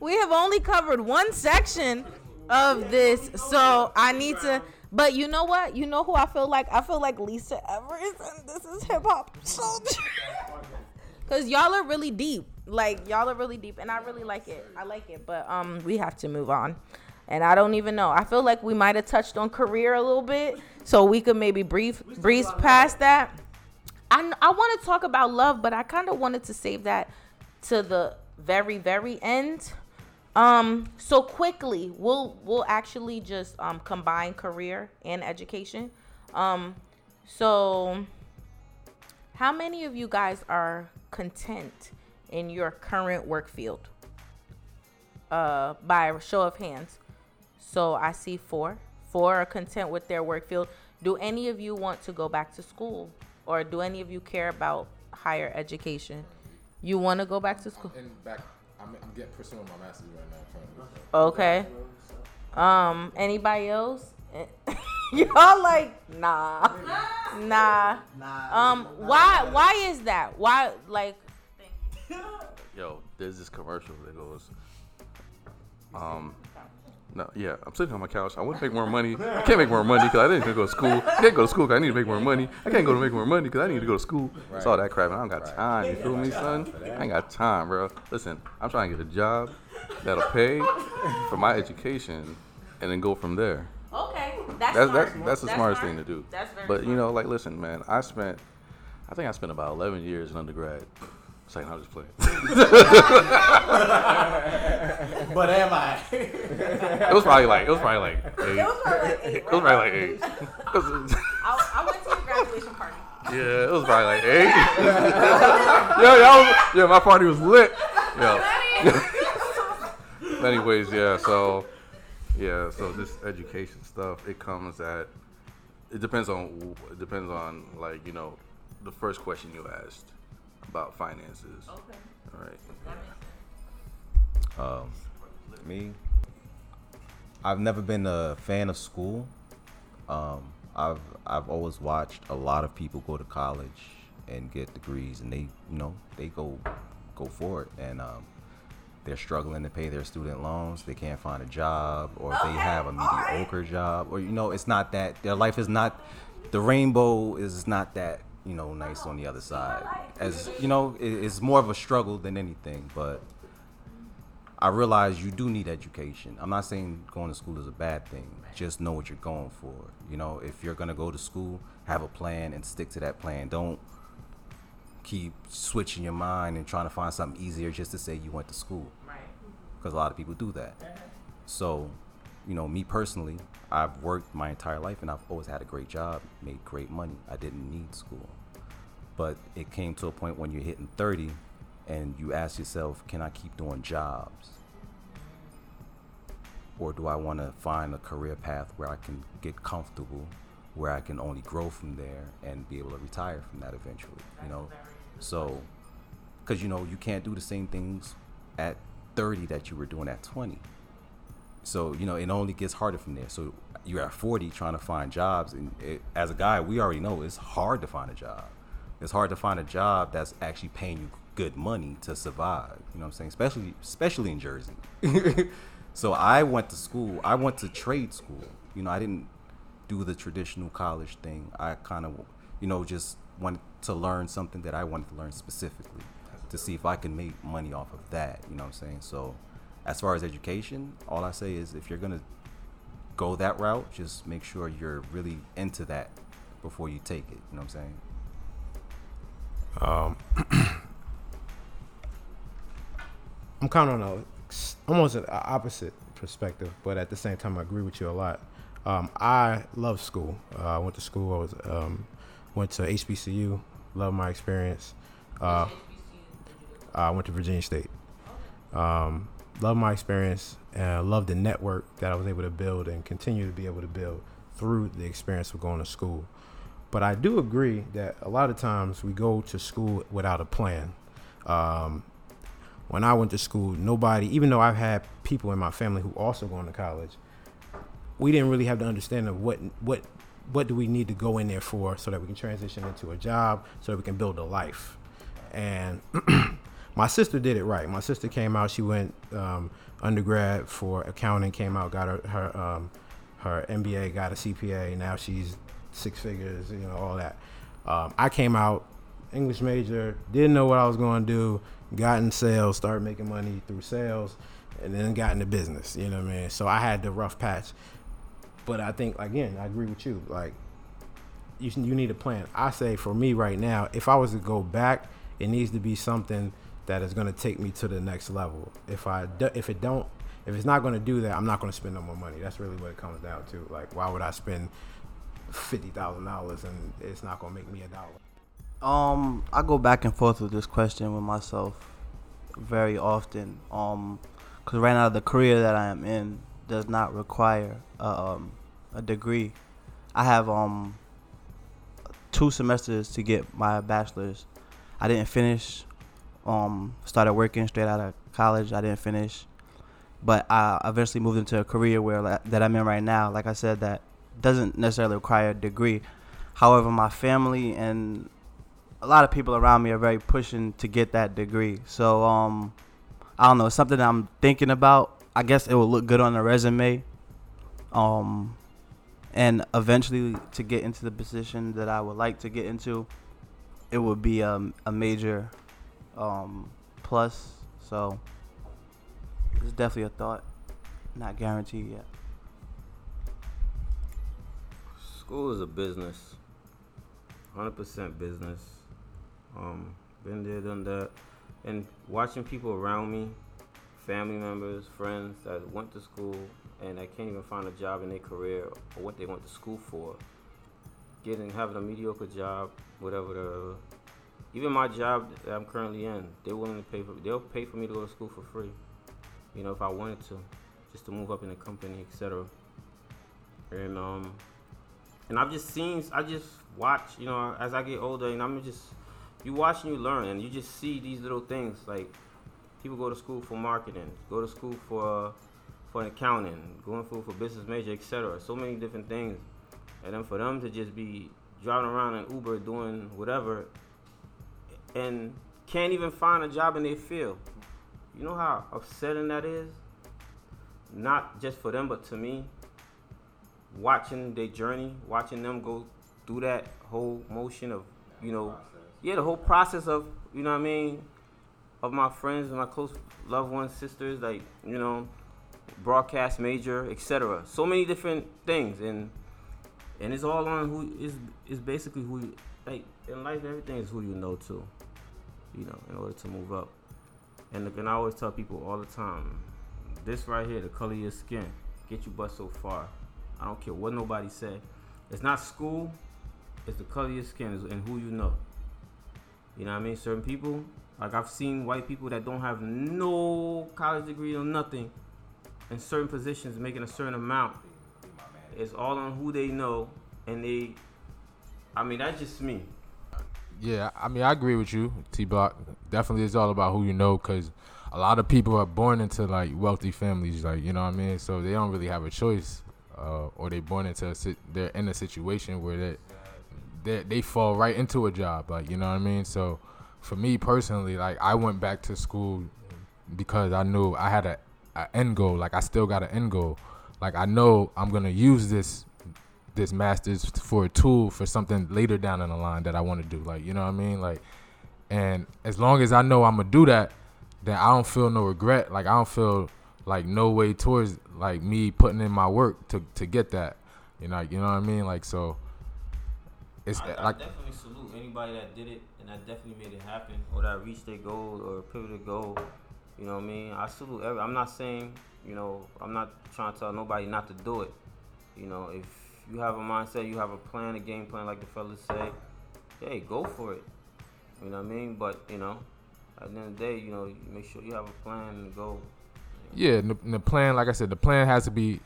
we have only covered one section of this, so I need to. But you know what? You know who I feel like? I feel like Lisa Evers, and this is hip hop. Cause y'all are really deep. Like y'all are really deep, and I really like it. I like it, but um, we have to move on. And I don't even know. I feel like we might have touched on career a little bit, so we could maybe brief breeze past that. I I want to talk about love, but I kind of wanted to save that to the very very end. Um, so quickly, we'll we'll actually just um combine career and education. Um, so how many of you guys are content in your current work field? Uh, by a show of hands. So I see four. Four are content with their work field. Do any of you want to go back to school, or do any of you care about higher education? You want to go back to school? And back, I'm, I'm getting pursuing my master's right now. currently. Okay. Um, anybody else? Y'all like nah, nah. Um, why? Why is that? Why like? Yo, there's this commercial that goes, um, no, yeah, I'm sitting on my couch. I want to make more money. I can't make more money because I didn't go to school. I can't go to school because I need to make more money. I can't go to make more money because I need to go to school. It's all that crap. And I don't got time. You feel me, son? I ain't got time, bro. Listen, I'm trying to get a job that'll pay for my education and then go from there. Okay, that's That's smart. that's, that's the smartest smart. thing to do. That's very But you know, like, listen, man, I spent, I think I spent about 11 years in undergrad. It's like, I'll just playing. But am I? It was probably like, it was probably like eight. It was probably like eight, It was probably like eight. I, I went to your graduation party. Yeah, it was probably like eight. yeah, y'all yeah, my party was lit. Yeah. Anyways, yeah, so yeah, so this education stuff, it comes at it depends on it depends on like, you know, the first question you asked about finances. Okay. All right. Um, me, I've never been a fan of school. Um, I've I've always watched a lot of people go to college and get degrees, and they you know they go go for it, and um, they're struggling to pay their student loans. They can't find a job, or they have a mediocre job, or you know it's not that their life is not the rainbow is not that you know nice on the other side. As you know, it's more of a struggle than anything, but I realize you do need education. I'm not saying going to school is a bad thing. Just know what you're going for. You know, if you're gonna go to school, have a plan and stick to that plan. Don't keep switching your mind and trying to find something easier just to say you went to school. Right. Because a lot of people do that. So, you know, me personally, I've worked my entire life and I've always had a great job, made great money. I didn't need school. But it came to a point when you're hitting 30 and you ask yourself, can I keep doing jobs? Or do I want to find a career path where I can get comfortable, where I can only grow from there and be able to retire from that eventually, you know? So, because you know, you can't do the same things at 30 that you were doing at 20. So, you know, it only gets harder from there. So, you're at 40 trying to find jobs. And it, as a guy, we already know it's hard to find a job. It's hard to find a job that's actually paying you good money to survive. You know what I'm saying? Especially especially in Jersey. so I went to school. I went to trade school. You know, I didn't do the traditional college thing. I kind of, you know, just wanted to learn something that I wanted to learn specifically to see if I can make money off of that. You know what I'm saying? So, as far as education, all I say is if you're gonna go that route, just make sure you're really into that before you take it. You know what I'm saying? Um, I'm kind of on a s- almost an opposite perspective, but at the same time, I agree with you a lot. Um, I love school. Uh, I went to school. I was um, went to HBCU. Love my experience. Uh, I went to Virginia State. Um, love my experience and love the network that I was able to build and continue to be able to build through the experience of going to school. But I do agree that a lot of times we go to school without a plan. Um, when I went to school, nobody, even though I've had people in my family who also going to college, we didn't really have the understanding of what what what do we need to go in there for so that we can transition into a job so that we can build a life. And my sister did it right. My sister came out. She went um, undergrad for accounting. Came out, got her her um, her MBA, got a CPA. Now she's six figures. You know all that. Um, I came out English major, didn't know what I was going to do. Got in sales, started making money through sales, and then got into business. You know what I mean? So I had the rough patch. But I think again, I agree with you. Like you you need a plan. I say for me right now, if I was to go back, it needs to be something that is going to take me to the next level. If I if it don't if it's not going to do that, I'm not going to spend no more money. That's really what it comes down to. Like why would I spend fifty thousand dollars and it's not going to make me a dollar? Um, I go back and forth with this question with myself very often. Um, cause right now the career that I am in does not require um a degree. I have um two semesters to get my bachelor's. I didn't finish. Um, started working straight out of college. I didn't finish, but I eventually moved into a career where that I'm in right now. Like I said, that doesn't necessarily require a degree. However, my family and a lot of people around me are very pushing to get that degree. So um, I don't know, it's something I'm thinking about. I guess it will look good on the resume. Um, and eventually to get into the position that I would like to get into, it would be um, a major um, plus. So it's definitely a thought, not guaranteed yet. School is a business. 100% business. Um, been there, done that. And watching people around me, family members, friends that went to school and that can't even find a job in their career or what they went to school for, getting having a mediocre job, whatever, whatever. Even my job that I'm currently in, they're willing to pay for. They'll pay for me to go to school for free. You know, if I wanted to, just to move up in the company, etc. And um, and I've just seen, I just watch. You know, as I get older, and I'm just you watch and you learn, and you just see these little things like people go to school for marketing, go to school for uh, for accounting, going for for business major, etc. So many different things, and then for them to just be driving around in Uber doing whatever, and can't even find a job in their field. You know how upsetting that is. Not just for them, but to me. Watching their journey, watching them go through that whole motion of, you know, yeah, the whole process of, you know what I mean, of my friends my close loved ones, sisters, like, you know, broadcast major, etc. So many different things, and and it's all on who is is basically who you, like in life. Everything is who you know too, you know, in order to move up. And and I always tell people all the time, this right here, the color of your skin, get you but so far. I don't care what nobody say. It's not school. It's the color of your skin and who you know. You know what I mean? Certain people, like I've seen white people that don't have no college degree or nothing, in certain positions making a certain amount. It's all on who they know, and they. I mean, that's just me. Yeah, I mean, I agree with you, T Block. Definitely, it's all about who you know, because a lot of people are born into like wealthy families, like you know what I mean. So they don't really have a choice, uh, or they born into a they're in a situation where they they they fall right into a job, like you know what I mean. So for me personally, like I went back to school because I knew I had a, a end goal. Like I still got an end goal. Like I know I'm gonna use this this masters for a tool for something later down in the line that I want to do. Like you know what I mean. Like and as long as I know I'm gonna do that, then I don't feel no regret. Like I don't feel like no way towards like me putting in my work to to get that. You know, you know what I mean. Like so, it's I, I like definitely salute anybody that did it and that definitely made it happen or that reached their goal or pivotal goal. You know what I mean? I salute every. I'm not saying, you know, I'm not trying to tell nobody not to do it. You know, if you have a mindset, you have a plan, a game plan, like the fellas say, hey, go for it. You know what I mean? But you know, at the end of the day, you know, make sure you have a plan and go. Yeah, and the, and the plan, like I said, the plan has to be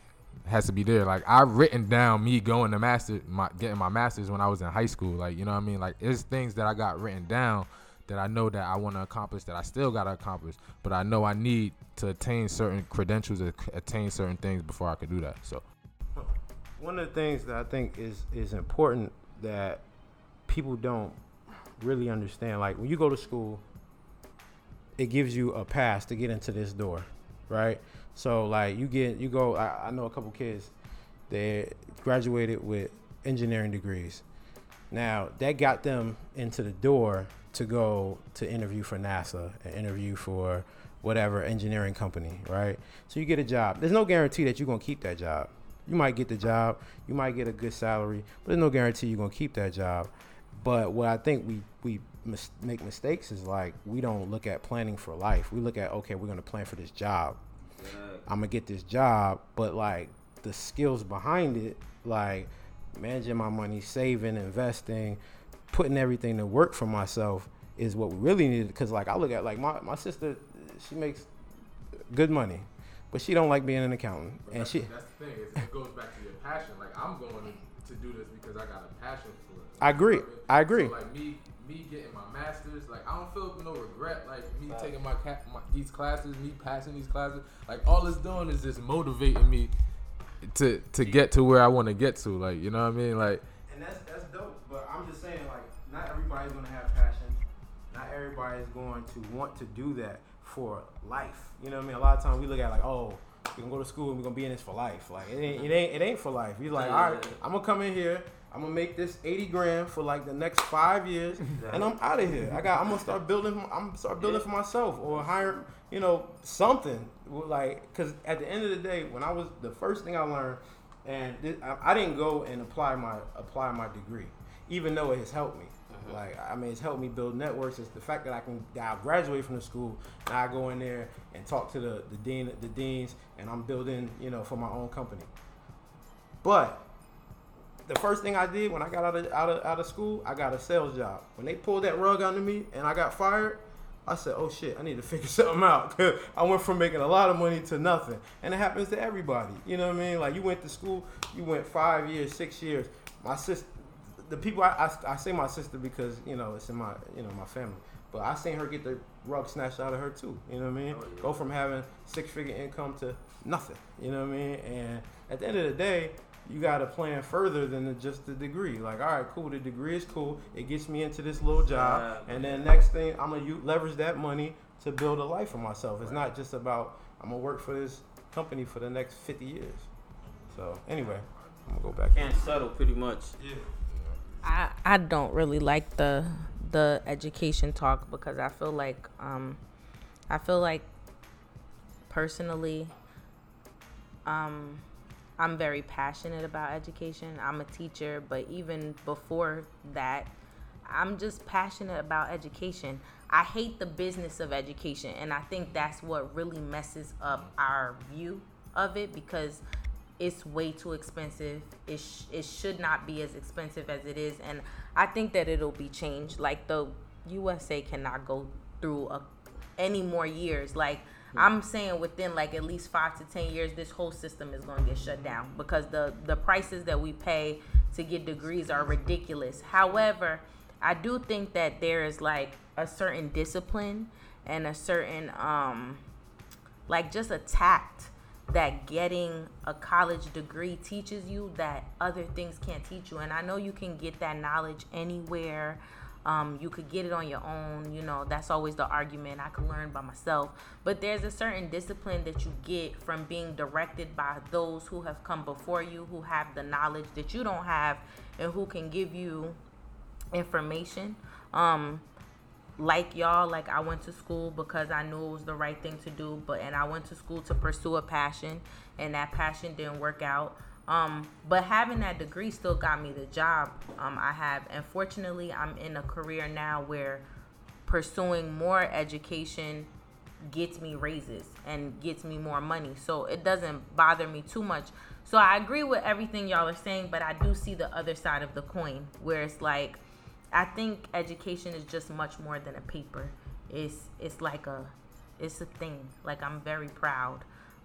has to be there. Like I've written down me going to master, my getting my masters when I was in high school. Like you know what I mean. Like it's things that I got written down that I know that I want to accomplish that I still got to accomplish, but I know I need to attain certain credentials, attain certain things before I could do that. So One of the things that I think is is important that people don't really understand, like when you go to school, it gives you a pass to get into this door, right? So like you get you go. I, I know a couple kids, they graduated with engineering degrees. Now that got them into the door to go to interview for NASA, an interview for whatever engineering company, right? So you get a job. There's no guarantee that you're gonna keep that job. You might get the job, you might get a good salary, but there's no guarantee you're gonna keep that job. But what I think we we mis- make mistakes is like we don't look at planning for life. We look at okay, we're gonna plan for this job. I'm gonna get this job, but like the skills behind it, like managing my money, saving, investing, putting everything to work for myself is what we really need. Because like I look at like my, my sister, she makes good money, but she don't like being an accountant, and she. that's the thing. is It goes back to your passion. Like I'm going to do this because I got a passion for it. I agree. I agree. So like me, me getting my masters, like I don't feel no regret. Like me taking my, ca- my these classes, me passing these classes. Like all it's doing is just motivating me to to get to where I want to get to. Like you know what I mean? Like And that's that's dope. But I'm just saying, like, not everybody's gonna have passion. Not everybody's going to want to do that for life. You know what I mean? A lot of times we look at like, oh, we can go to school and we're gonna be in this for life. Like it ain't it ain't it ain't for life. He's like, all right, I'm gonna come in here. I'm gonna make this 80 grand for like the next five years, and I'm out of here. I got. I'm gonna start building. I'm start building for myself, or hire, you know, something. Like, cause at the end of the day, when I was the first thing I learned, and this, I, I didn't go and apply my apply my degree, even though it has helped me. Like, I mean, it's helped me build networks. It's the fact that I can that I graduate from the school, and I go in there and talk to the the dean, the deans, and I'm building, you know, for my own company. But the first thing I did when I got out of out of out of school, I got a sales job. When they pulled that rug under me and I got fired, I said, "Oh shit, I need to figure something out." I went from making a lot of money to nothing, and it happens to everybody. You know what I mean? Like you went to school, you went five years, six years. My sister, the people I, I, I say my sister because you know it's in my you know my family, but I seen her get the rug snatched out of her too. You know what I mean? Oh, go from having six figure income to nothing. You know what I mean? And at the end of the day, you got to plan further than the, just the degree. Like, all right, cool, the degree is cool. It gets me into this little job, Yeah. and then next thing, I'm gonna u- leverage that money to build a life for myself. It's not just about I'm gonna work for this company for the next 50 years. So anyway, I'm gonna go back. Can't settle pretty much. I I don't really like the the education talk because I feel like um I feel like personally um I'm very passionate about education. I'm a teacher, but even before that, I'm just passionate about education. I hate the business of education, and I think that's what really messes up our view of it because it's way too expensive. It, sh- it should not be as expensive as it is, and I think that it'll be changed. Like the USA cannot go through a, any more years. Like I'm saying, within like at least five to ten years, this whole system is going to get shut down because the the prices that we pay to get degrees are ridiculous. However, I do think that there is like a certain discipline and a certain um like just a tact that getting a college degree teaches you that other things can't teach you. And i know you can get that knowledge anywhere. Um, you could get it on your own you know that's always the argument i could learn by myself. But there's a certain discipline that you get from being directed by those who have come before you who have the knowledge that you don't have and who can give you information. Um like y'all like i went to school because i knew it was the right thing to do but and i went to school to pursue a passion and that passion didn't work out. Um but having that degree still got me the job um i have. And fortunately i'm in a career now where pursuing more education gets me raises and gets me more money. So it doesn't bother me too much. So i agree with everything y'all are saying but i do see the other side of the coin where it's like I think education is just much more than a paper. It's it's like a it's a thing. Like I'm very proud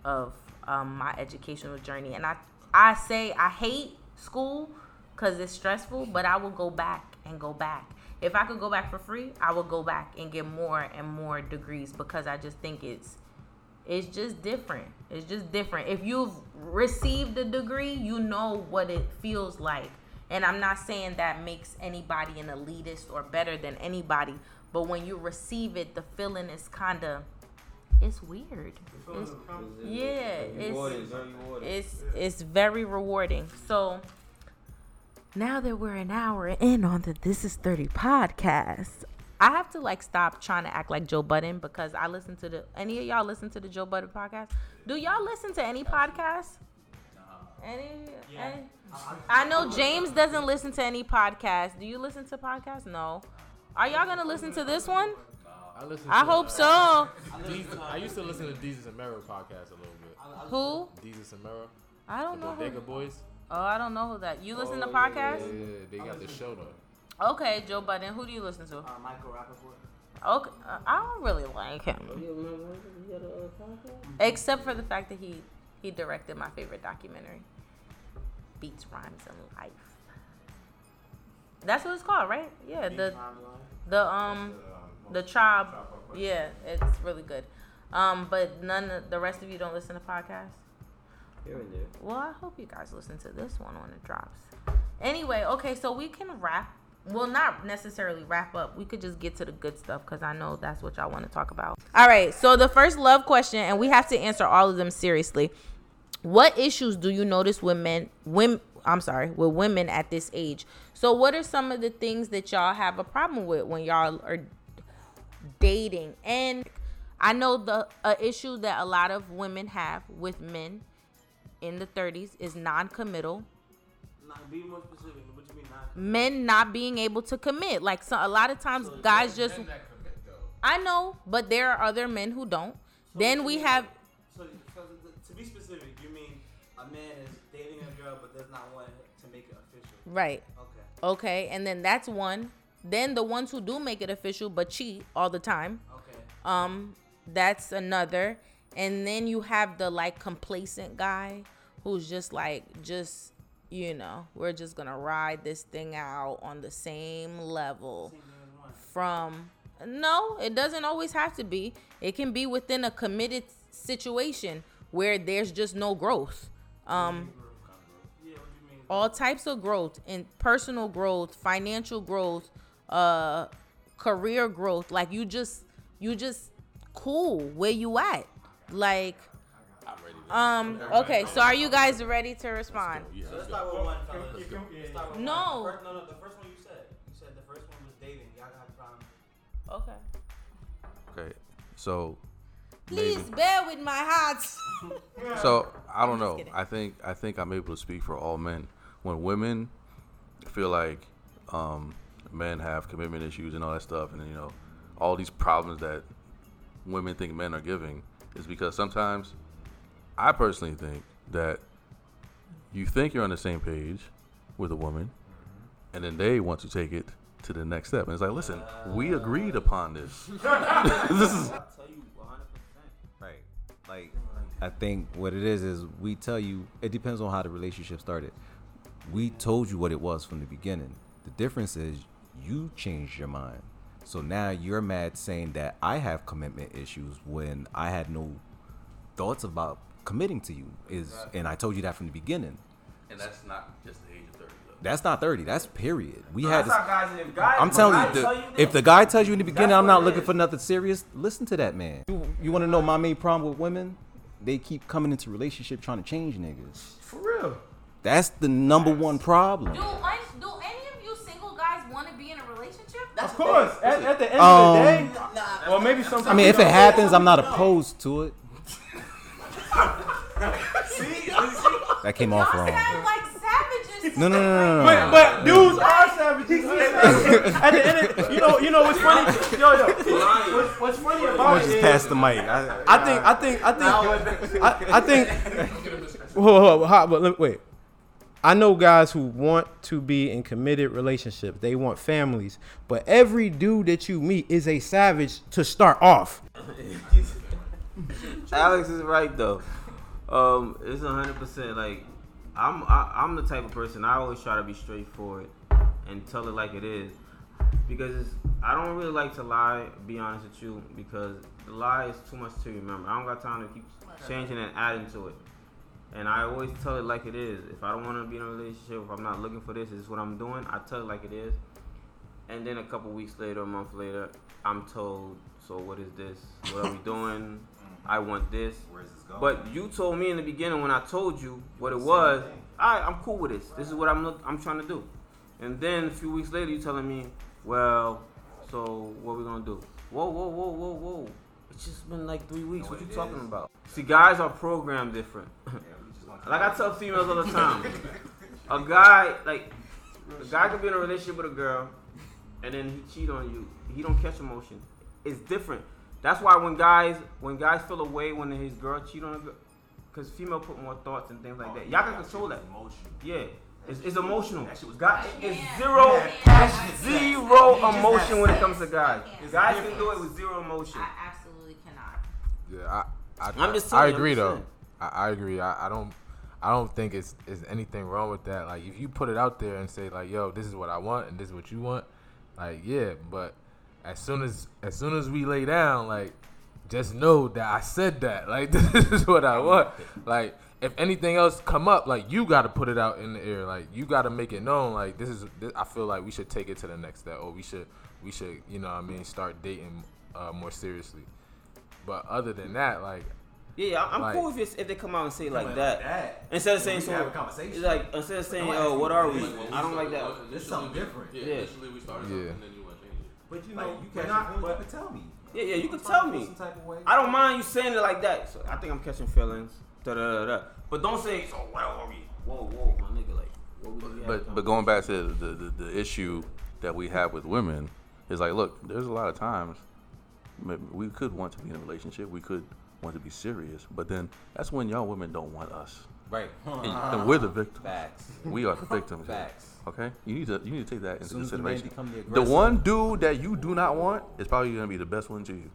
of um, my educational journey, and I I say I hate school because it's stressful, but I will go back and go back. If I could go back for free, I will go back and get more and more degrees because I just think it's it's just different. It's just different. If you've received a degree, you know what it feels like. And I'm not saying that makes anybody an elitist or better than anybody, but when you receive it, the feeling is kind of it's weird. It's, yeah, it's Rewarding, very rewarding. it's it's very rewarding. So now that we're an hour in on the This Is 30 podcast, I have to like stop trying to act like Joe Budden because I listen to the any of y'all listen to the Joe Budden podcast? Do y'all listen to any podcast? Any, any I know James doesn't listen to any podcast. Do you listen to podcasts? No. Are y'all gonna listen to this one? I listen. I to, hope so. I used to listen to Desus and Mero podcast a little bit. Who? Desus and Mero, I don't the know. Bodega Who. Boys. Oh, I don't know who that. You listen to Yeah, podcasts? yeah, they got the show though. Okay, Joe Budden. Who do you listen to? Uh, Michael Rapaport. Okay, uh, I don't really like him, except for the fact that he he directed my favorite documentary, Beats, Rhymes, and Life. That's what it's called, right? Yeah, the the um the tribe. Yeah, it's really good. Um, but none of the rest of you don't listen to podcasts. Here and there. Well, I hope you guys listen to this one when it drops. Anyway, okay, so we can wrap. Well, not necessarily wrap up. We could just get to the good stuff because I know that's what y'all want to talk about. All right, so the first love question, and we have to answer all of them seriously. What issues do you notice with men, women? I'm sorry, with women at this age. So, what are some of the things that y'all have a problem with when y'all are dating? And I know the a issue that a lot of women have with men in the 30s is non-committal Not, be more specific. What you mean not? men not being able to commit like so a lot of times guys just i know but there are other men who don't then we have So, so to be specific, you mean a man is dating a girl but does not want to make it official. Right. Okay. Okay. And then that's one. Then the ones who do make it official but cheat all the time. Okay. Um, that's another. And then you have the like complacent guy who's just like just you know, we're just gonna ride this thing out on the same level from no, it doesn't always have to be. It can be within a committed situation where there's just no growth. Um all types of growth and personal growth, financial growth, uh career growth. Like you just you just cool where you at. Like um okay, so are you guys ready to respond? So let's start with one, fellas. Let's start with No. one. First, no, no, the first one you said. You said the first one was dating. Y'all got problem. Okay. Okay, so Please maybe. bear with my heart. So I don't know. I think I think I'm able to speak for all men. When women feel like um, men have commitment issues and all that stuff, and you know all these problems that women think men are giving, is because sometimes I personally think that you think you're on the same page with a woman, and then they want to take it to the next step, and it's like, listen, we agreed upon this. this is Like, I think what it is is we tell you it depends on how the relationship started. We told you what it was from the beginning. The difference is you changed your mind. So now you're mad saying that I have commitment issues when I had no thoughts about committing to you. Is and I told you that from the beginning. and that's not just That's not 30. That's period. We No, had that's this, how guys. If guys, I'm telling guys you, tell the, this, if the guy tells you in the beginning, I'm not looking is. for nothing serious, listen to that man. You, you want to know my main problem with women? They keep coming into relationship trying to change niggas. For real. That's the number one problem. Do, I, do any of you single guys want to be in a relationship? Of course. At, at the end Um, of the day, or maybe sometimes. I mean, if it happens, I'm not opposed to it. That came off Y'all wrong. Sound like savages. No, no, no, no, no. But, but dudes are savages. At the end, of, you know, you know what's funny? Yo, yo. What's, what's funny about it just is, pass the mic. I, I think, I think, I think, I, I think. Hold, hold, hold, but wait. I know guys who want to be in committed relationships. They want families, but every dude that you meet is a savage to start off. Alex is right though. Um, it's hundred percent like I'm. I, I'm the type of person I always try to be straightforward and tell it like it is because I don't really like to lie. Be honest with you because the lie is too much to remember. I don't got time to keep changing and adding to it. And I always tell it like it is. If I don't want to be in a relationship, if I'm not looking for this, this is what I'm doing. I tell it like it is. And then a couple weeks later, a month later, I'm told, so what is this? What are we doing? I want this. Where's going? But you told me in the beginning when I told you what it was, all right, I'm cool with this. This is what I'm look, I'm trying to do. And then a few weeks later, you telling me, well, so what we gonna do? Whoa, whoa, whoa, whoa, whoa. It's just been like three weeks. What you talking about? See, guys are programmed different. like I tell females all the time, a guy like a guy could be in a relationship with a girl, and then he cheat on you. He don't catch emotion. It's different. That's why when guys when guys feel away when his girl cheat on a girl, because female put more thoughts and things like that. Y'all can control that. Yeah. It's, it's emotional. God, it's zero, zero emotion when it comes to guys. Guys can do it with zero emotion. I absolutely cannot. Yeah, I, I, I'm just I agree just though. I, I agree. I, I don't, I don't think it's is anything wrong with that. Like if you put it out there and say like, "Yo, this is what I want and this is what you want," like yeah. But as soon as as soon as we lay down, like just know that I said that. Like this is what I want. Like if anything else come up, like you got to put it out in the air. Like you got to make it known. Like this is. This, I feel like we should take it to the next step, or we should we should you know what I mean start dating uh, more seriously. But other than that, like Yeah, I- I'm Like- cool if it's, if they come out and say it like Like that. that. Instead of saying we so, have a conversation. like instead of saying, Don't "Oh, ask what me are what we?" it is. I don't like that. It's something different. Yeah, Yeah. initially we started Yeah. something But you know, know, you but catch not- but- you can tell me. Yeah, yeah, you can tell me. Some type of way. I don't mind you saying it like that. So I think I'm catching feelings. Da da da da. But don't say, "So what are we?" Whoa, whoa, my nigga, like, what we really But but going back to the, the, the issue that we have with women is like, look, there's a lot of times we could want to be in a relationship, we could want to be serious, but then that's when y'all women don't want us. Right. And, and we're the victims. Facts. We are the victims. Facts. Okay, you need to you need to take that into soon as the man consideration. the The one dude that you do not want is probably gonna be the best one to you.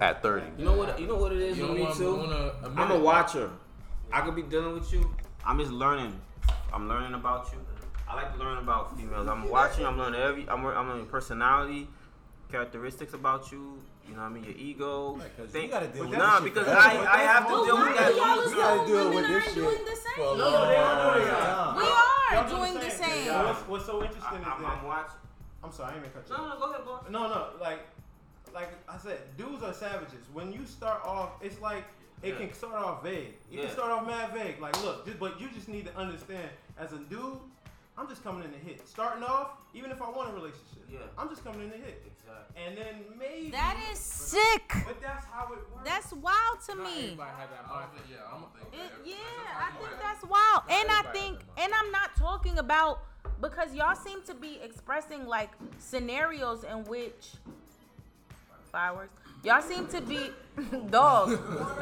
At thirty. You know what? You know what it is You with me want- too. want a- a I'm a watcher. I could be dealing with you. I'm just learning. I'm learning about you. I like to learn about females. I'm watching. I'm learning every. I'm, I'm learning personality, characteristics about you. You know what I mean? Your ego. 'cause Think- you gotta deal with nah, that shit because. I, I have to deal with that. do y'all as You- though deal women with this aren't shit doing the same? No, no, they are doing it. We are do doing the same. So what's, what's so interesting I'm, is I'm, that I'm watching. I'm sorry, I ain't even cut you. No, no, go ahead, boss. No, no, like, like I said, dudes are savages. When you start off, it's like it Yeah. can start off vague. You Yeah. can start off mad vague. Like, look, just, but you just need to understand, as a dude, I'm just coming in to hit. Starting off, even if I want a relationship, Yeah. I'm just coming in to hit. Exactly. And then maybe That is sick. But that's how it works. That's wild to Not me. everybody have that mindset. Yeah, I'm gonna think. It, yeah, I think that's wild. And I think, and I'm not talking about because y'all seem to be expressing like scenarios in which fireworks. Y'all seem to be dog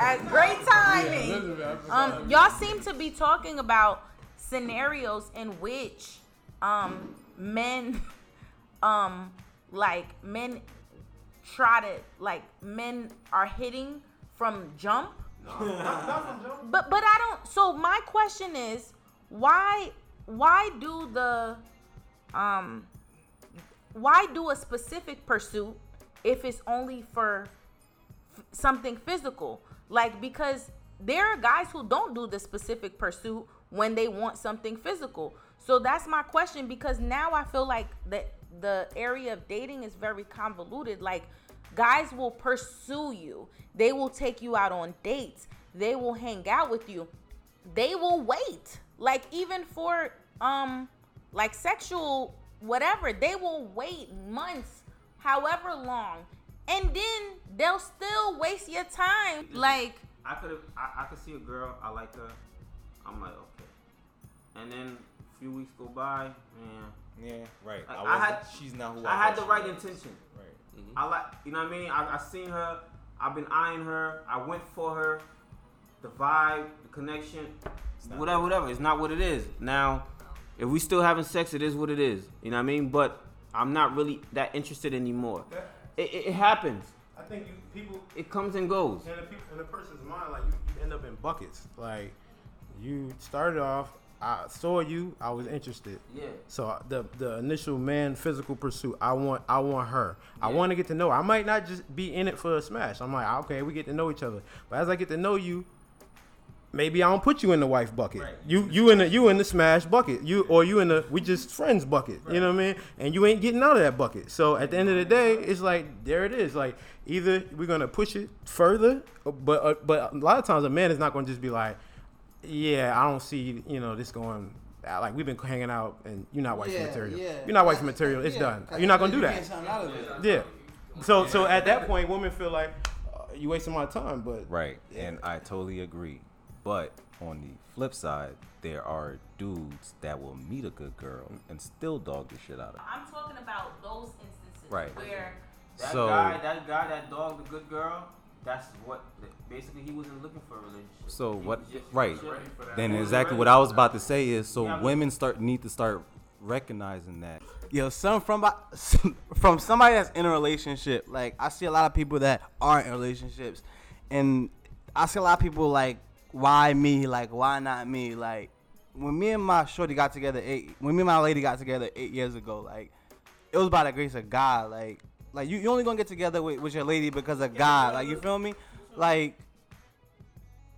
at great timing. Um, y'all seem to be talking about scenarios in which um men um like men try to like men are hitting from jump but but I don't. So my question is, why why do the um why do a specific pursuit if it's only for f- something physical? Like because there are guys who don't do the specific pursuit when they want something physical. So that's my question because now I feel like the the area of dating is very convoluted. Like guys will pursue you. They will take you out on dates. They will hang out with you. They will wait. Like even for um like sexual whatever, they will wait months, however long. And then they'll still waste your time. Like I could have. I, I could see a girl. I like her. I'm like. And then a few weeks go by, man. Yeah, right. I- I, I had- she's not who I I, had the right was. intention. Right. Mm-hmm. I like, you know what I mean? I, I seen her. I've been eyeing her. I went for her. The vibe, the connection, whatever, whatever. It's not what it is. Now, if we still having sex, it is what it is. You know what I mean? But I'm not really that interested anymore. That- It, it, it happens. I think you people It comes and goes. in a, peop in a person's mind, like you, you end up in buckets. Like you started off, I saw you, I was interested. Yeah. So uh, the the initial man physical pursuit, I want I want her. I want to get to know. Her. I might not just be in it for a smash. I'm like, okay, we get to know each other. But as I get to know you, maybe I don't put you in the wife bucket. You you in the you in the smash bucket. You or you in the we just friends bucket. You know what I mean? And you ain't getting out of that bucket. So at the end of the day, it's like there it is. Like either we're gonna push it further, but uh, but a lot of times a man is not gonna just be like, yeah, I don't see you know this going. uh, Like we've been hanging out and you're not wife Yeah, material. yeah. You're not wife material. It's Yeah, done. 'cause You're not gonna do that. something out. Yeah. So so at that point, women feel like uh, you wasting my time. But Right, and I totally agree. But on the flip side, there are dudes that will meet a good girl and still dog the shit out of her. I'm talking about those instances Right. where That So- guy, that guy, that dog, the good girl. That's what. Basically, he wasn't looking for a relationship. So He what? just Right. Then exactly what I was about to say is, so Yeah, women start need to start recognizing that. Yo, some from from somebody that's in a relationship. Like I see a lot of people that aren't in relationships, and I see a lot of people like, why me? Like why not me? Like when me and my shorty got together eight, when me and my lady got together eight years ago, like it was by the grace of God. Like like you, you only gonna get together with, with your lady because of God. Like you feel me? Like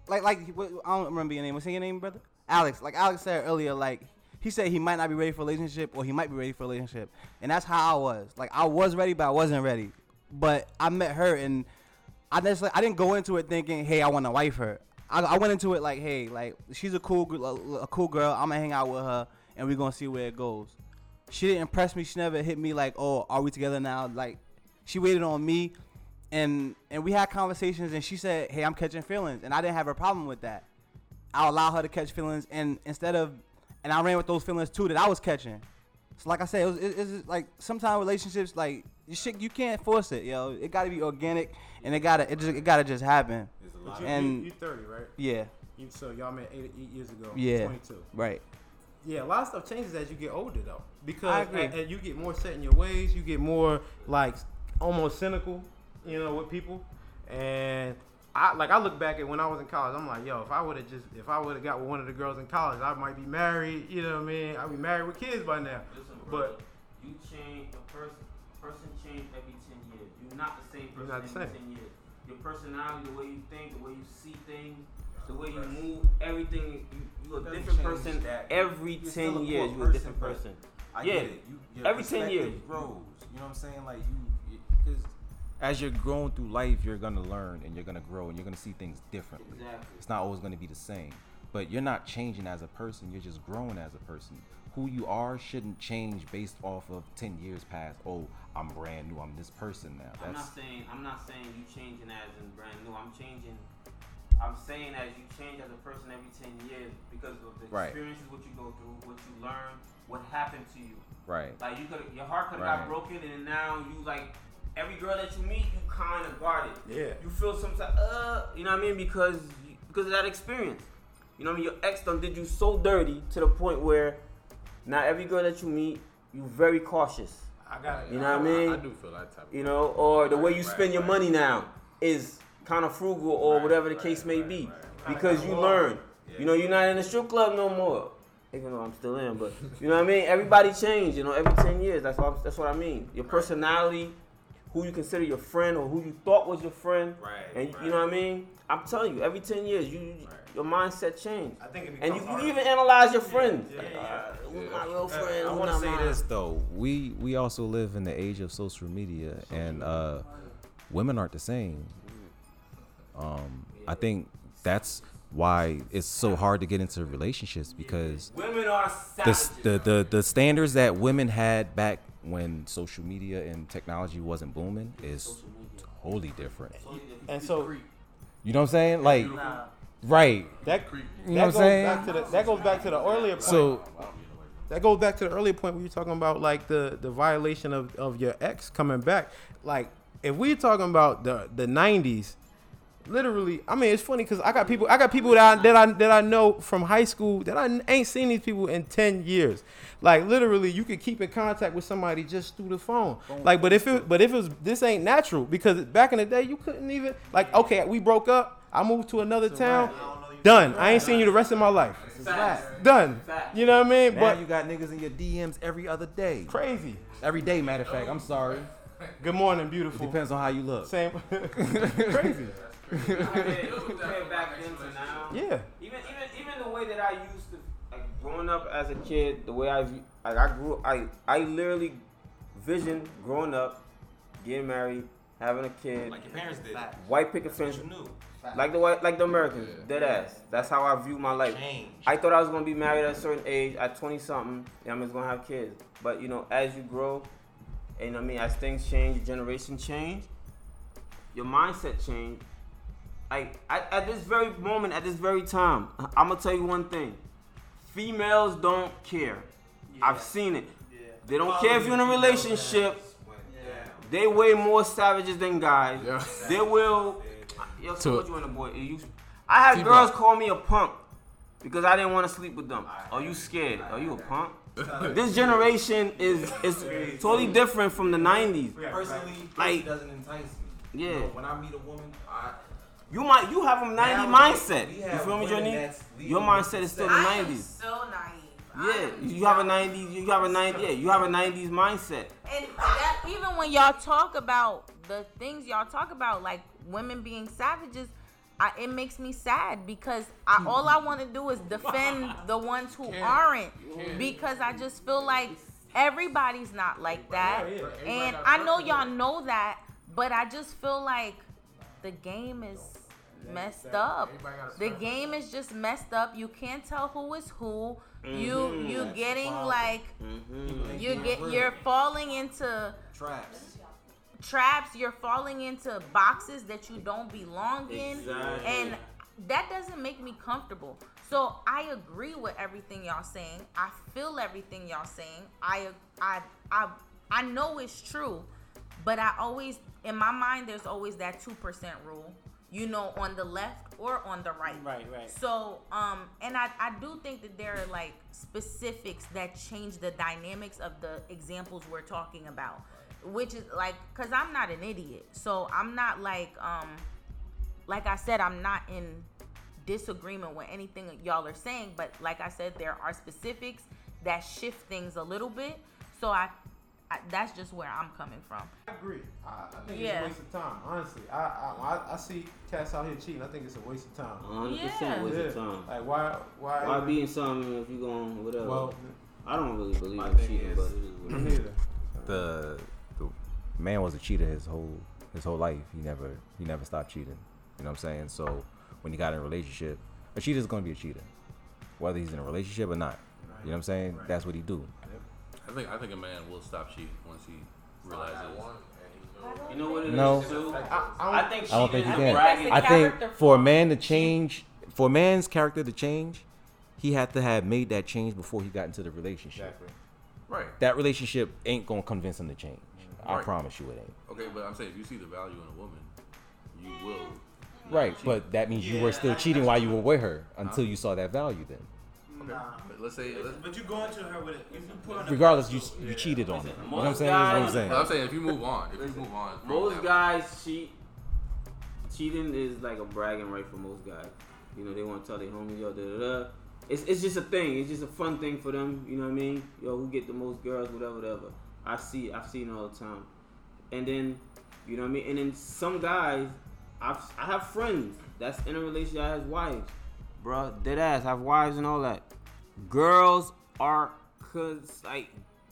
like like I don't remember your name. What's your name, brother? Alex. Like Alex said earlier, like he said he might not be ready for a relationship or he might be ready for a relationship, and that's how I was. Like I was ready, but I wasn't ready. But I met her, and I just I didn't go into it thinking, hey, I want to wife her. I, I went into it like, hey, like she's a cool a, a cool girl. I'm gonna hang out with her, and we're gonna see where it goes. She didn't impress me. She never hit me like, oh, are we together now? Like she waited on me and and we had conversations and she said hey i'm catching feelings and i didn't have a problem with that i allow her to catch feelings and instead of and i ran with those feelings too that i was catching so like i said it was it, it's like sometimes relationships like you shit you can't force it yo it gotta be organic and it gotta it just it gotta just happen you, and you, are 30, right? yeah You, so y'all met eight, eight years ago. Yeah. 22. Right. Yeah, a lot of stuff changes as you get older though, because and you get more set in your ways. You get more like almost cynical, you know, with people. And I like I look back at when I was in college. I'm like, yo, if I would have just if I would have got with one of the girls in college, I might be married. You know what I mean? I'd be married with kids by now. Listen, bro, But you change a person. Person change every ten years. You're not the same person not the every ten years. Your personality, the way you think, the way you see things, the way you move, everything. You, you a different change person that. every You're ten years. core You're a different person, person. I Yeah. get it. You, your Every 10 years. grows. You know what I'm saying? Like you, because as you're growing through life, you're gonna learn and you're gonna grow and you're gonna see things differently. Exactly. It's not always gonna be the same. But you're not changing as a person. You're just growing as a person. Who you are shouldn't change based off of ten years past. Oh, I'm brand new. I'm this person now. I'm not saying I'm not saying you changing as in brand new. I'm changing. I'm saying as you change as a person every ten years because of the Right. experiences, what you go through, what you learn, what happened to you. right. Like you could, your heart could have Right. got broken, and now you like every girl that you meet, you kind of guarded. Yeah. You feel some type, uh, you know what I mean? Because you, because of that experience. You know what I mean? Your ex done did you so dirty to the point where now every girl that you meet, you very cautious. I got it. You know what I mean? I, do feel that type. You know, or the way you Right, spend your right. money now is kind of frugal or Right, whatever the right, case may right, be, right, because you learn. You know, you're not in the strip club no more. Even though I'm still in, but you know what I mean. Everybody changed. You know, every ten years. That's what that's what I mean. Your personality, who you consider your friend or who you thought was your friend, Right, and right. you know what I mean. I'm telling you, every ten years, you your mindset changed, I think it and you, you even analyze your friends. Yeah, Like, yeah. uh, Yeah. my real friend? I who want to say mine? this though. We we also live in the age of social media, and uh, women aren't the same. Um, I think that's why it's so hard to get into relationships because Women are the, the the the standards that women had back when social media and technology wasn't booming is totally different. And so You know what I'm saying? Like, right? that You know that what I'm goes saying? back to the that goes back to the earlier point. So that goes back to the earlier point we were talking about like the the violation of, of your ex coming back like if we're talking about the the 90s literally i mean it's funny because i got people i got people that I, that I that i know from high school that i ain't seen these people in 10 years like literally you could keep in contact with somebody just through the phone like but if it but if it was this ain't natural because back in the day you couldn't even like okay we broke up i moved to another town done i ain't seen you the rest of my life done Fact. you know what i mean now but you got niggas in your DMs every other day. crazy Every day, matter of fact. I'm sorry. Good morning, It beautiful. depends on how you look. Same. crazy. Compared compared back then to now. Yeah. Even even even the way that I used to like growing up as a kid, the way I view- like I grew I I literally visioned growing up, getting married, having a kid, Like your parents did. white picket fence, You knew. like the white like the Americans, dead ass. That's how I view my life. Change. I thought I was gonna be married at a certain age, at twenty something, and I'm just gonna have kids. But you know, as you grow, and I mean, as things change, your generation change, your mindset change. Like at, at this very moment, at this very time, I'm gonna tell you one thing: females don't care. I've seen it. Yeah. They don't care if you're in a relationship. Yeah. They way more savages than guys. Yeah. They will. Yo, so what you in the boy? You, I had T-Boy. girls call me a punk because I didn't want to sleep with them. Are you scared? Are you a punk? this generation is is totally different from the '90s. Personally, Like- doesn't entice me. Yeah. You know, when I meet a woman, I, You might you have a '90 Now, mindset. we You feel me, women Johnny? Your mindset is still the I am '90s. so naive. Yeah, I am you have a so- '90s. You have a ninety. Yeah, you have a '90s mindset. And that, even when y'all talk about the things y'all talk about, like women being savages, I, it makes me sad because I, hmm. all I want to do is defend the ones who aren't. Because I just feel like everybody's not like that, and I know y'all know that, but I just feel like the game is messed up. The game is just messed up. You can't tell who is who. You you mm-hmm. getting mm-hmm. like you get you're falling into traps. traps. You're falling into boxes that you don't belong in. Exactly. and that doesn't make me comfortable. So i agree with everything y'all saying. I feel everything y'all saying. I i i, I know it's true but i always in my mind there's always that 2% rule you know, on the left or on the right. Right, right. So, um, and I, I do think that there are like specifics that change the dynamics of the examples we're talking about, which is like, cause I'm not an idiot, so I'm not like, um, like I said, I'm not in disagreement with anything y'all are saying, but like I said, there are specifics that shift things a little bit. So I, I that's just where I'm coming from. I agree. I, I think Yeah. it's a waste of time. Honestly, I, I I- I see cats out here cheating. I think it's a waste of time. 100 Yeah. percent waste Yeah. of time. Like why why? Why be in something if you going whatever? well, I don't really believe in cheating, is- but it is what it is. neither. the the man was a cheater his whole his whole life. He never he never stopped cheating. You know what I'm saying? So when he got in a relationship, a cheater is going to be a cheater, whether he's in a relationship or not. You know what I'm saying? That's what he do. I think I think a man will stop cheating once he realizes. You know what it is No. too? I, I, I don't, think I don't think cheating he can. I think for a man to change, for a man's character to change, he had to have made that change before he got into the relationship. exactly. Right. That relationship ain't gonna convince him to change. I Right. promise you it ain't. Okay, but I'm saying if you see the value in a woman, you will. Right, cheat. but that means you were still cheating while you were with her until you saw that value. Then, Okay. But let's say. Let's, But you go into her with it. If you put on regardless, you you cheated on her. You know what I'm saying? That's what I'm saying. I'm saying if you move on, if you move on. from Most that- guys cheat. Cheating is like a bragging right for most guys. You know, they want to tell their homies, yo, da da da. It's, it's just a thing. It's just a fun thing for them. You know what I mean? Yo, who get the most girls, whatever, whatever. I see, I've seen it all the time. And then, you know what I mean? And then some guys, I've, I have friends that's in a relationship that has wives. Bruh, dead ass, I have wives and all that. Girls are, cause like,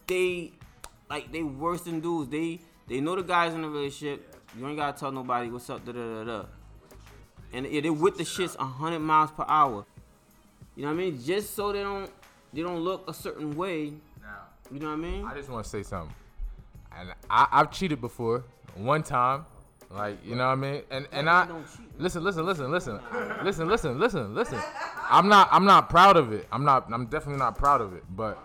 they, like, they worse than dudes. They, they know the guys in the relationship. You ain't gotta tell nobody what's up, da da da da. And yeah, they with the shits hundred miles per hour. You know what I mean? Just so they don't, they don't look a certain way. Now, You know what I mean? I just want to say something. And I, I've cheated before, one time. Like, you know what I mean? And and I listen, listen, listen, listen, listen, listen, listen, listen. I'm not I'm not proud of it. I'm not I'm definitely not proud of it. But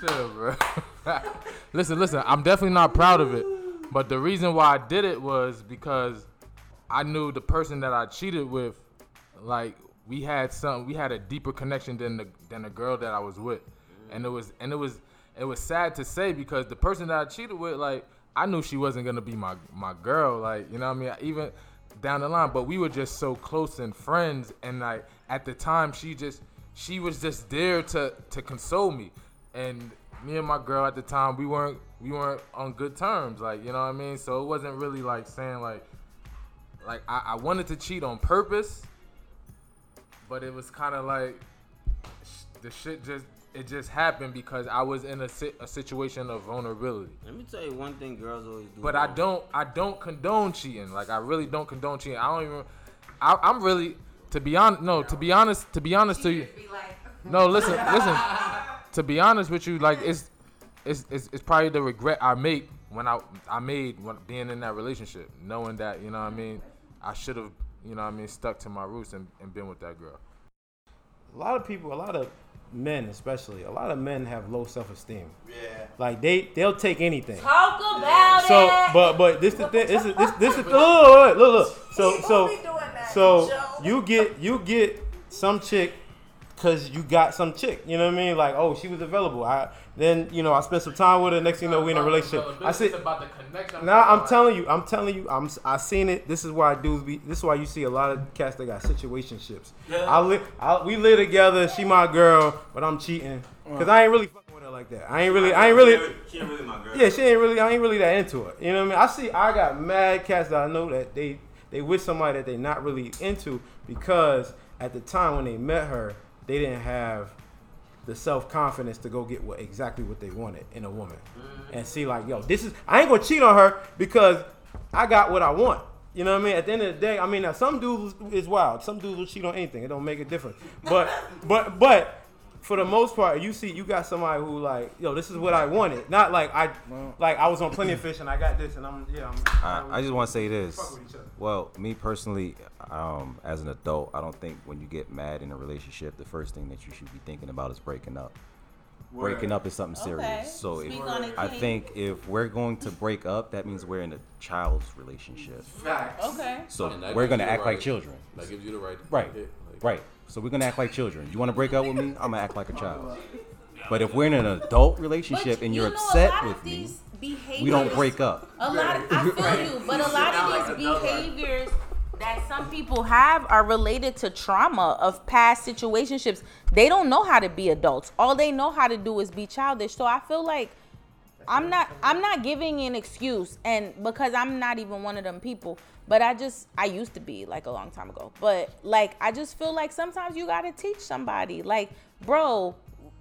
Shut up, bro. listen, listen. I'm definitely not proud of it. But the reason why I did it was because I knew the person that I cheated with, like we had some, we had a deeper connection than the than the girl that I was with, and it was and it was it was sad to say because the person that I cheated with, like I knew she wasn't gonna be my my girl, like you know what I mean. Even down the line, but we were just so close and friends, and like at the time, she just she was just there to to console me, and me and my girl at the time, we weren't we weren't on good terms, like you know what I mean. So it wasn't really like saying like like I, I wanted to cheat on purpose, but it was kind of like the shit just it just happened because I was in a, si- a situation of vulnerability. Let me tell you one thing girls always do. But I don't I don't condone cheating. Like I really don't condone cheating. I don't even. I, I'm really to be honest. No, to be honest. To be honest to you. No, listen, listen. To be honest with you, like it's it's it's, it's probably the regret I make when I I made when being in that relationship, knowing that you know what I mean. I should have you know what I mean stuck to my roots and, and been with that girl. A lot of people, a lot of men, especially, a lot of men have low self esteem. Yeah. Like they they'll take anything. Talk about So, it. but but this the thing. This is this this is look look look. look. So so so you get you get some chick because you got some chick. You know what I mean? Like oh she was available. I then you know I spent some time with her. Next thing you know we in a relationship. I said. about the connection. Nah, I'm telling you, I'm telling you, I'm I seen it. This is why dudes be. This is why you see a lot of cats that got situationships. I live, I, we live together. She my girl, but I'm cheating because I ain't really fucking with her like that. I ain't really, I ain't really. She ain't really my girl. Yeah, she ain't really. I ain't really that into it. You know what I mean? I see. I got mad cats that I know that they they with somebody that they not really into because at the time when they met her, they didn't have the self confidence to go get what exactly what they wanted in a woman, mm. and see like, yo, this is. I ain't gonna cheat on her because I got what I want. You know what I mean? At the end of the day, I mean, now some dudes is wild. Some dudes will cheat on anything. It don't make a difference. But, but, but, for the most part, you see, you got somebody who like, yo, this is what I wanted. Not like I, like I was on Plenty of Fish and I got this and I'm, yeah. I'm, I, I just want to say this. Fuck with each other. Well, me personally, um, as an adult, I don't think when you get mad in a relationship, the first thing that you should be thinking about is breaking up. breaking up is something Okay. serious. So if, Speak on it, I think if we're going to break up, that means we're in a child's relationship. Facts. Okay. So we're gonna you the act like children. That gives you the right. to Right. Hit, like- Right. So we're gonna act like children. You want to break up with me? I'm gonna act like a child. But if we're in an adult relationship and you're you know, upset with me, we don't break up. A lot of, I feel you, but a lot of these behaviors that some people have are related to trauma of past situationships. They don't know how to be adults. All they know how to do is be childish. So I feel like I'm not I'm not giving an excuse and because I'm not even one of them people, but I just I used to be like a long time ago. But like I just feel like sometimes you got to teach somebody. Like, bro,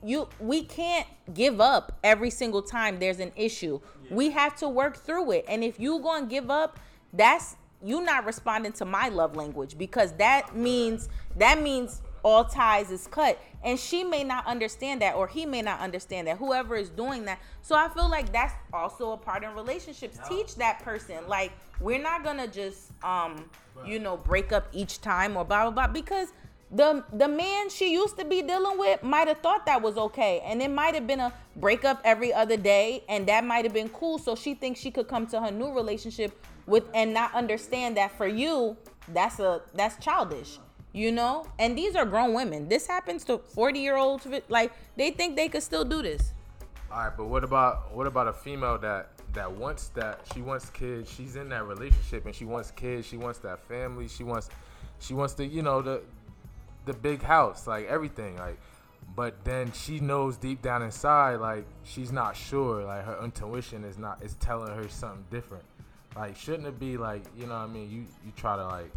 you we can't give up every single time there's an issue. We have to work through it. And if you to give up, that's you not responding to my love language because that means that means all ties is cut and she may not understand that or he may not understand that whoever is doing that so i feel like that's also a part in relationships teach that person like we're not gonna just um you know break up each time or blah blah blah because the the man she used to be dealing with might have thought that was okay and it might have been a breakup every other day and that might have been cool so she thinks she could come to her new relationship with and not understand that for you that's a that's childish you know? And these are grown women. This happens to 40 year olds like they think they could still do this. All right, but what about what about a female that that wants that she wants kids, she's in that relationship and she wants kids, she wants that family, she wants she wants the you know the the big house, like everything, like but then she knows deep down inside like she's not sure, like her intuition is not is telling her something different. Like shouldn't it be like, you know what I mean, you you try to like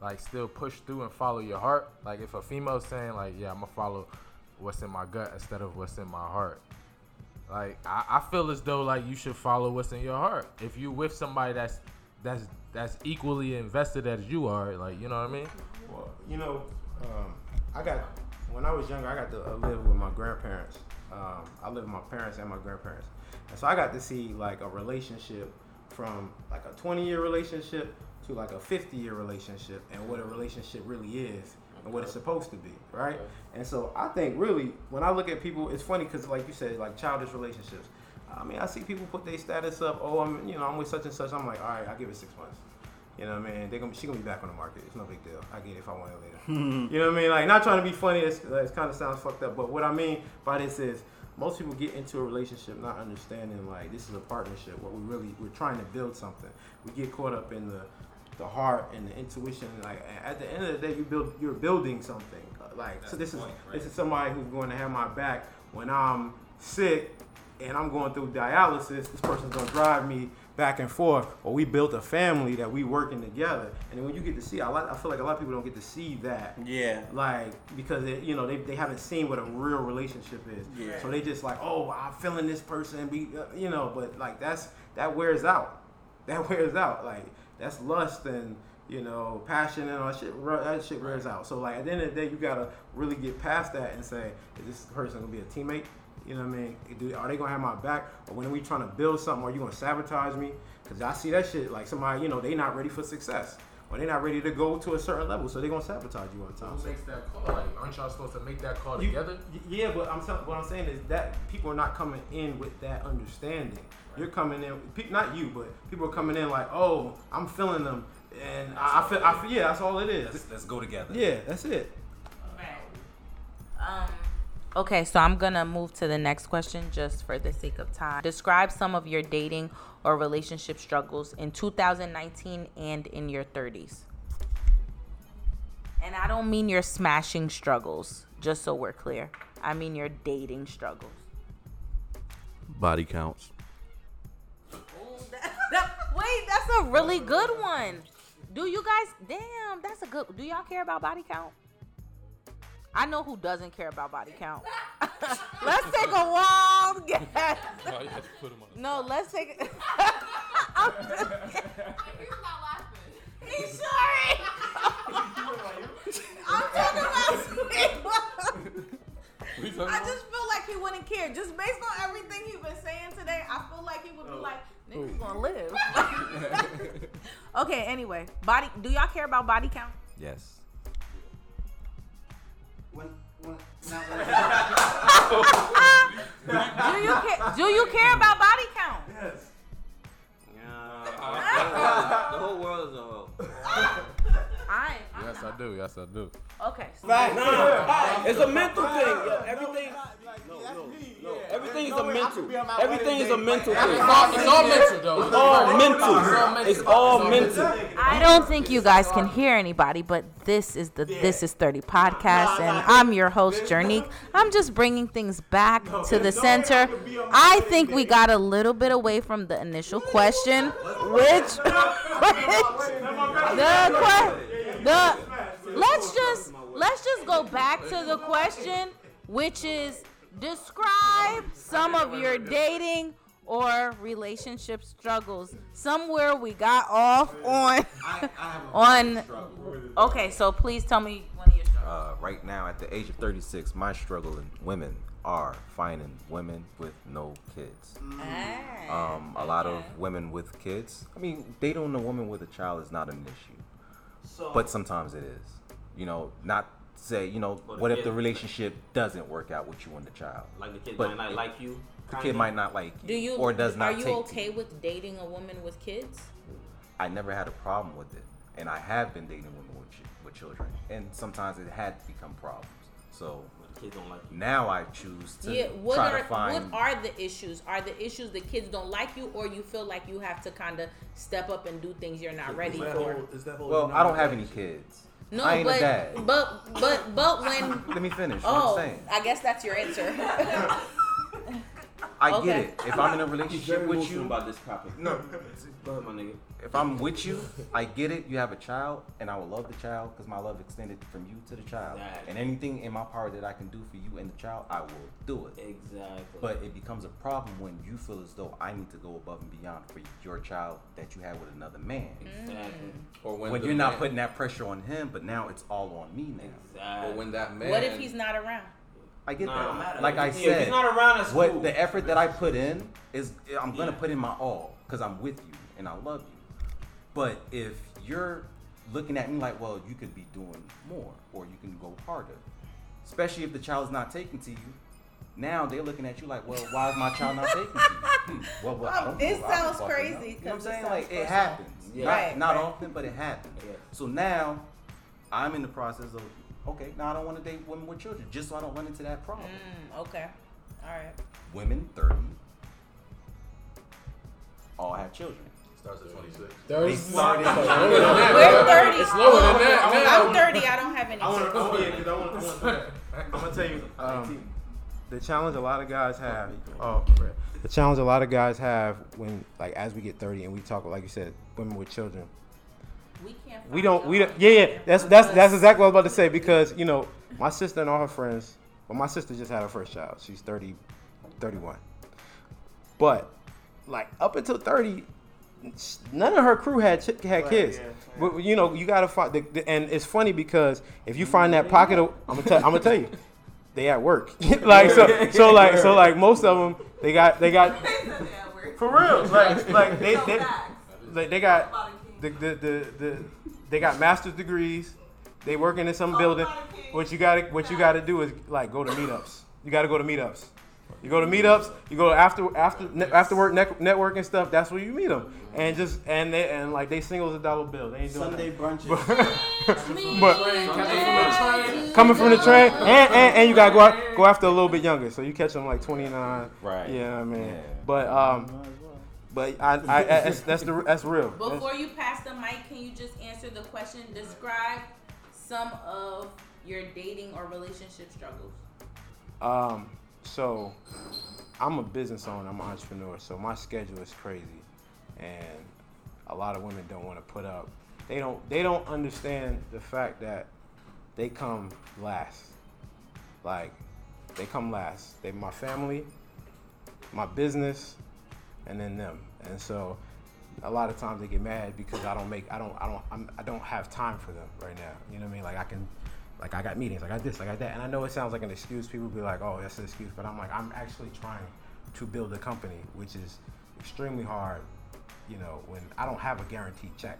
like still push through and follow your heart. Like if a female's saying like, yeah, I'm gonna follow what's in my gut instead of what's in my heart. Like I, I feel as though like you should follow what's in your heart. If you with somebody that's that's that's equally invested as you are, like you know what I mean. Well, you know, um, I got when I was younger, I got to uh, live with my grandparents. Um, I lived with my parents and my grandparents, and so I got to see like a relationship from like a 20 year relationship to like a 50 year relationship, and what a relationship really is and what it's supposed to be, right? And so I think really when I look at people, it's funny because like you said, like childish relationships. I mean, I see people put their status up. Oh, I'm you know I'm with such and such. I'm like, all right, I'll give it six months. You know what I mean? They're gonna she gonna be back on the market. It's no big deal. I get it if I want it later. you know what I mean? Like not trying to be funny. It's, it kind of sounds fucked up. But what I mean by this is most people get into a relationship not understanding like this is a partnership. What we really we're trying to build something. We get caught up in the the heart and the intuition. Like at the end of the day, you build you're building something. Like so, this is this is somebody who's going to have my back when I'm sick and I'm going through dialysis. This person's gonna drive me back and forth. Or we built a family that we working together. And when you get to see, I like I feel like a lot of people don't get to see that. Yeah. Like because it, you know they, they haven't seen what a real relationship is. Yeah. So they just like oh I'm feeling this person be uh, you know but like that's that wears out. That wears out. Like that's lust and you know passion and all that shit. That shit wears out. So like at the end of the day you gotta really get past that and say is this person gonna be a teammate? You know what I mean? Do, are they gonna have my back? Or when are we trying to build something, are you gonna sabotage me? Because I see that shit like somebody, you know, they not ready for success. Or they're not ready to go to a certain level, so they're gonna sabotage you all the time. Who So makes that call? Like, aren't y'all supposed to make that call you- together? Yeah, but I'm telling. What I'm saying is that people are not coming in with that understanding. You're coming in, pe- not you, but people are coming in like, oh, I'm feeling them, and I, I feel, I feel, yeah, that's all it is. Let's, let's go together. Yeah, that's it. Um, okay, so I'm gonna move to the next question just for the sake of time. Describe some of your dating or relationship struggles in 2019 and in your 30s. And I don't mean your smashing struggles, just so we're clear. I mean your dating struggles. Body counts. wait, that's a really good one. Do you guys? Damn, that's a good. Do y'all care about body count? I know who doesn't care about body count. let's take a wild guess. No, let's take. it. I'm just kidding. He's sorry. I'm talking about. I just feel like he wouldn't care. Just based on everything he's been saying today, I feel like he would be like, niggas gonna live. okay, anyway. Body do y'all care about body count? Yes. When, when, do you care? Do you care about body count? Yes. Yeah. the whole world is a hoe. I. Yes, not. I do. Yes, I do. Okay. It's a mental thing. Yo, everything. No, no, no. Everything is a mental. Everything is a mental thing. It's all, it's all mental, though. It's all mental. It's all mental. I don't think you guys can hear anybody, but this is the This Is 30 podcast, and I'm your host, Jernique. I'm just bringing things back to the center. I think we got a little bit away from the initial question, which, which the, que- the let's just let's just go back to the question, which is describe some of your dating or relationship struggles. Somewhere we got off on on. Okay, so please tell me one of your struggles. Uh, right now, at the age of 36, my struggle in women are finding women with no kids. Ah, Um, a lot of women with kids. I mean, dating a woman with a child is not an issue, but sometimes it is. You know, not say you know Well, the what if kid- the relationship doesn't work out with you and the child. Like the kid But might not like you. The kinda. kid might not like you, Do you or does not are you take to okay with dating a woman with kids? I never had a problem with it, and I have been dating women with chi- with children, and sometimes it had become problems. So kids don't like you. now I choose to yeah. What try are to find. what are the issues? Are the issues the kids don't like you, or you feel like you have to kind of step up and do things you're not ready for? well, I don't have any kids. No, I ain't a but dad. but but but when Let me finish. What I'm oh, saying. I guess that's your answer. I okay. get it. If I'm in a He's relationship very with emotional you, about this topic. No. Go ahead, my nigga. If I'm with you, I get it. You have a child, and I will love the child because my love extended from you to the child. Exactly. And anything in my power that I can do for you and the child, I will do it. Exactly. But it becomes a problem when you feel as though I need to go above and beyond for your child that you had with another man. exactly. Mm. Or when, When you're not putting that pressure on him, but now it's all on me now. Exactly. Or when that man. what if he's not around? I get Nah, that. Like I yeah, said, he's not around, that's what cool. the effort that I put in is I'm gonna Yeah. put in my all because I'm with you and I love you. But if you're looking at me like, well, you could be doing more or you can go harder, especially if the child is not taken to you. Now they're looking at you like, well, why is my child not taken to you? Hmm, well, well, don't It know. Sounds crazy. You know what I'm saying? Like it happens. Yeah. Not, Right, not right. often, but it happens. Yeah. So now I'm in the process of okay, now I don't want to date women with children just so I don't run into that problem. Mm, okay, all right. Women 30 all have children. Starts at 26. Thirty. started- We're thirty. It's lower than that I'm thirty. I don't have any. I want children. to. Yeah, because I want to. I'm gonna tell you. Um, the challenge a lot of guys have. Oh, right. the challenge a lot of guys have when, like, as we get 30 and we talk, like you said, women with children. We can't. We don't. We don't. Yeah, yeah. That's that's that's exactly what I was about to say because you know my sister and all her friends. Well, my sister just had her first child. She's 30, 31. But like up until 30, none of her crew had ch- had kids. But you know you gotta find. The, the, and it's funny because if you find that mm-hmm. pocket of, I'm gonna tell, I'm gonna tell you, they at work. like so so like so like most of them they got they got for real like like they they, like they got the, the, the, the they got master's degrees. They working in some building. What you got to what you got to do is like go to meetups. You got to go to meetups. You go to meetups. You go after after ne- after work net, networking stuff. That's where you meet them. And just and they and like they singles a dollar bill. They ain't doing Sunday nothing. brunches. but coming from the train, and, and, and you gotta go out, go after a little bit younger. So you catch them like 29. Right. Yeah, I mean, Yeah. but um, but I, I, I that's, that's the that's real. That's- Before you pass the mic, can you just answer the question? Describe some of your dating or relationship struggles. Um, so I'm a business owner. I'm an entrepreneur. So my schedule is crazy, and a lot of women don't want to put up. They don't. They don't understand the fact that they come last. Like they come last. They my family, my business, and then them. And so a lot of times they get mad because I don't make I don't I don't I'm, I don't have time for them right now. You know what I mean? Like I can like I got meetings, I got this, I got that. And I know it sounds like an excuse. People be like, "Oh, that's an excuse." But I'm like, I'm actually trying to build a company, which is extremely hard, you know, when I don't have a guaranteed check.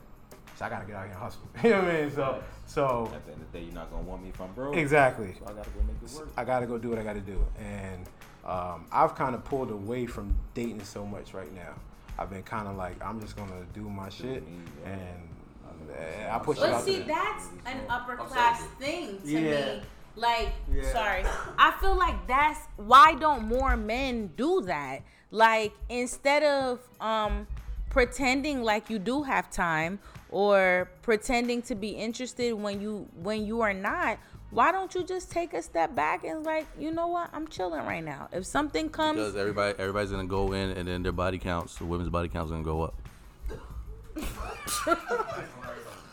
So I gotta get out here and hustle. you know what I mean? So so At the end of the day, you're not gonna want me if I'm broke. exactly. So I gotta go make it work. I gotta go do what I gotta do. And um, I've kind of pulled away from dating so much right now. I've been kind of like, I'm just gonna do my shit, and I push it But out see, there. that's an upper class thing to Yeah. me. Like, Yeah. sorry, I feel like that's why don't more men do that? Like, instead of um pretending like you do have time or pretending to be interested when you when you are not. Why don't you just take a step back and like, you know what? I'm chilling right now. If something comes, Because everybody everybody's gonna go in and then their body counts, the women's body counts gonna go up.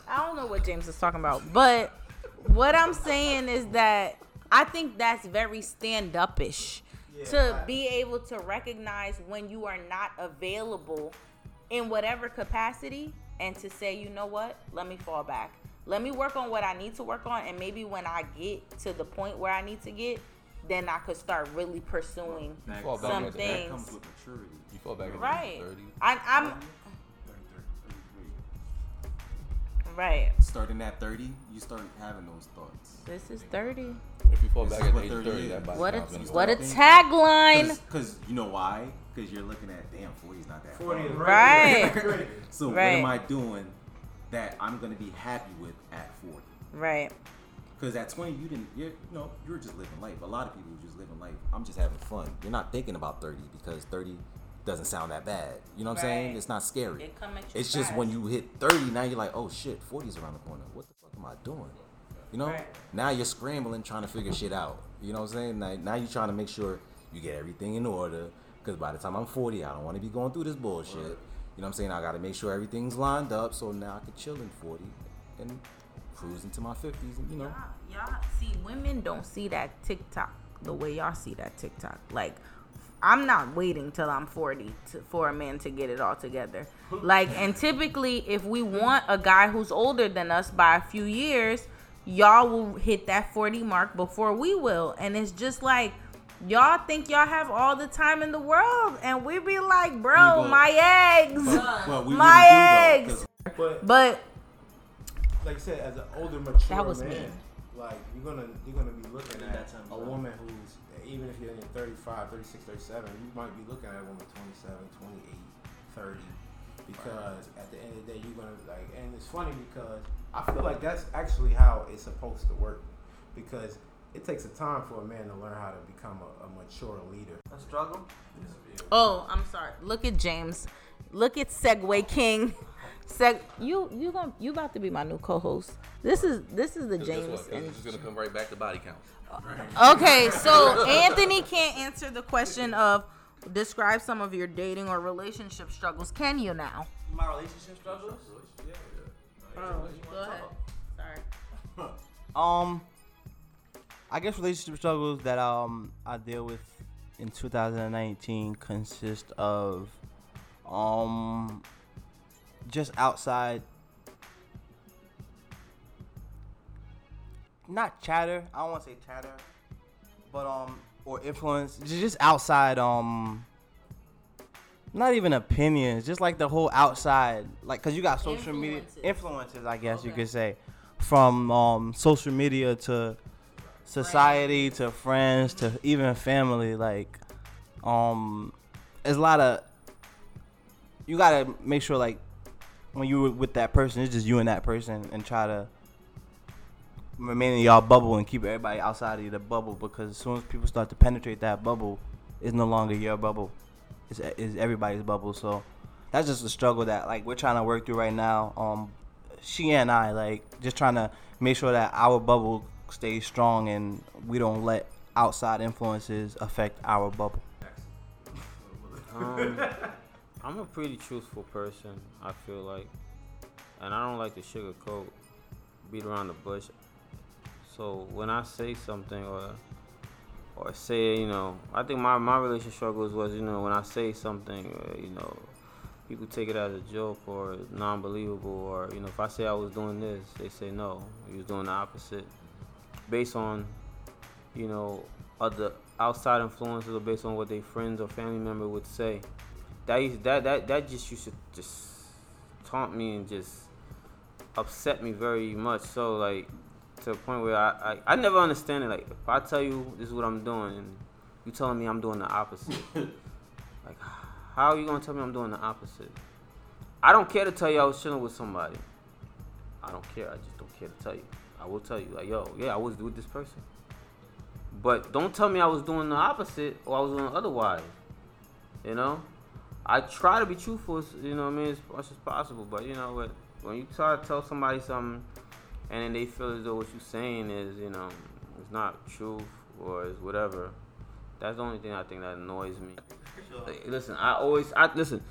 I don't know what James is talking about, but what I'm saying is that I think that's very stand upish to be able to recognize when you are not available in whatever capacity and to say, you know what, let me fall back. Let me work on what I need to work on, and maybe when I get to the point where I need to get, then I could start really pursuing fall back some at the- That things. comes with maturity. You fall back in Right. 30. I, I'm right. Starting at 30, you start having those thoughts. This is 30. If you fall This back at what age 30 30, that is. body What a count's gonna go what a tagline. Because you know why? Because you're looking at, damn, 40 is not that 40 is far. Right. So what am I doing that I'm going to be happy with at 40? Right. Because at 20, you didn't, you're, you know, you were just living life. A lot of people were just living life. I'm just having fun. You're not thinking about 30 because 30 doesn't sound that bad. You know what I'm saying? It's not scary. It come at you It's just fast. when you hit 30, now you're like, oh shit, 40 is around the corner. What the fuck am I doing? You know? Right. Now you're scrambling trying to figure shit out. You know what I'm saying? Now, now you're trying to make sure you get everything in order. Because by the time I'm 40, I don't want to be going through this bullshit. You know what I'm saying? I got to make sure everything's lined up so now I can chill in 40 and cruise into my 50s. And, you know, Y'all, y'all see, women don't see that TikTok the way y'all see that TikTok. Like, I'm not waiting till I'm 40 to, for a man to get it all together. Like, and typically, if we want a guy who's older than us by a few years, y'all will hit that 40 mark before we will. And it's just like, y'all think y'all have all the time in the world. And we be like, bro, go- my eggs. well, we my wouldn't do, though, But But like I said, as an older, mature That was man, me. like you're gonna you're gonna be looking That at time's a woman who's even if you're in your 35, 36, 37, you might be looking at a woman 27, 28, 30 because at the end of the day you're gonna like and it's funny because I feel like that's actually how it's supposed to work because it takes a time for a man to learn how to become a, a mature leader. A struggle. Oh, I'm sorry. Look at James. Look at Segway King. Seg, you you going you about to be my new co-host. This is this is the Guess James what? 'Cause and It's just gonna come right back to body count. Okay, so Anthony can't answer the question of describe some of your dating or relationship struggles. Can you now? My relationship struggles. Oh, go ahead. Sorry. Um, I guess relationship struggles that um I deal with in 2019 consist of um just outside not chatter. I don't want to say chatter, but um or influence just outside um not even opinions, just like the whole outside like cuz you got social media Influences. influences, I guess you could say from um social media to society to friends to even family like um there's a lot of you got to make sure like when you were with that person it's just you and that person and try to remain in y'all bubble and keep everybody outside of the bubble because as soon as people start to penetrate that bubble it's no longer your bubble it's, it's everybody's bubble so that's just a struggle that like we're trying to work through right now um she and i like just trying to make sure that our bubble stays strong and we don't let outside influences affect our bubble Um, I'm a pretty truthful person. I feel like, and I don't like to sugarcoat, beat around the bush. So when I say something or or say, you know, I think my my relationship struggles was, you know, when I say something, uh, you know, people take it as a joke or non-believable, or you know, if I say I was doing this, they say no, you was doing the opposite, based on, you know, other outside influences or based on what their friends or family member would say. That used, that that that just used to just taunt me and just upset me very much. So like to the point where I, I I never understand it. Like if I tell you this is what I'm doing and you telling me I'm doing the opposite, like how are you gonna tell me I'm doing the opposite? I don't care to tell you I was chilling with somebody. I don't care. I just don't care to tell you. I will tell you like yo yeah I was with this person. But don't tell me I was doing the opposite or I was doing otherwise. You know? I try to be truthful, you know what I mean, as much as possible. But you know what? When you try to tell somebody something and then they feel as though what you're saying is, you know, it's not truth or is whatever, that's the only thing I think that annoys me. Like, listen, I always, I listen,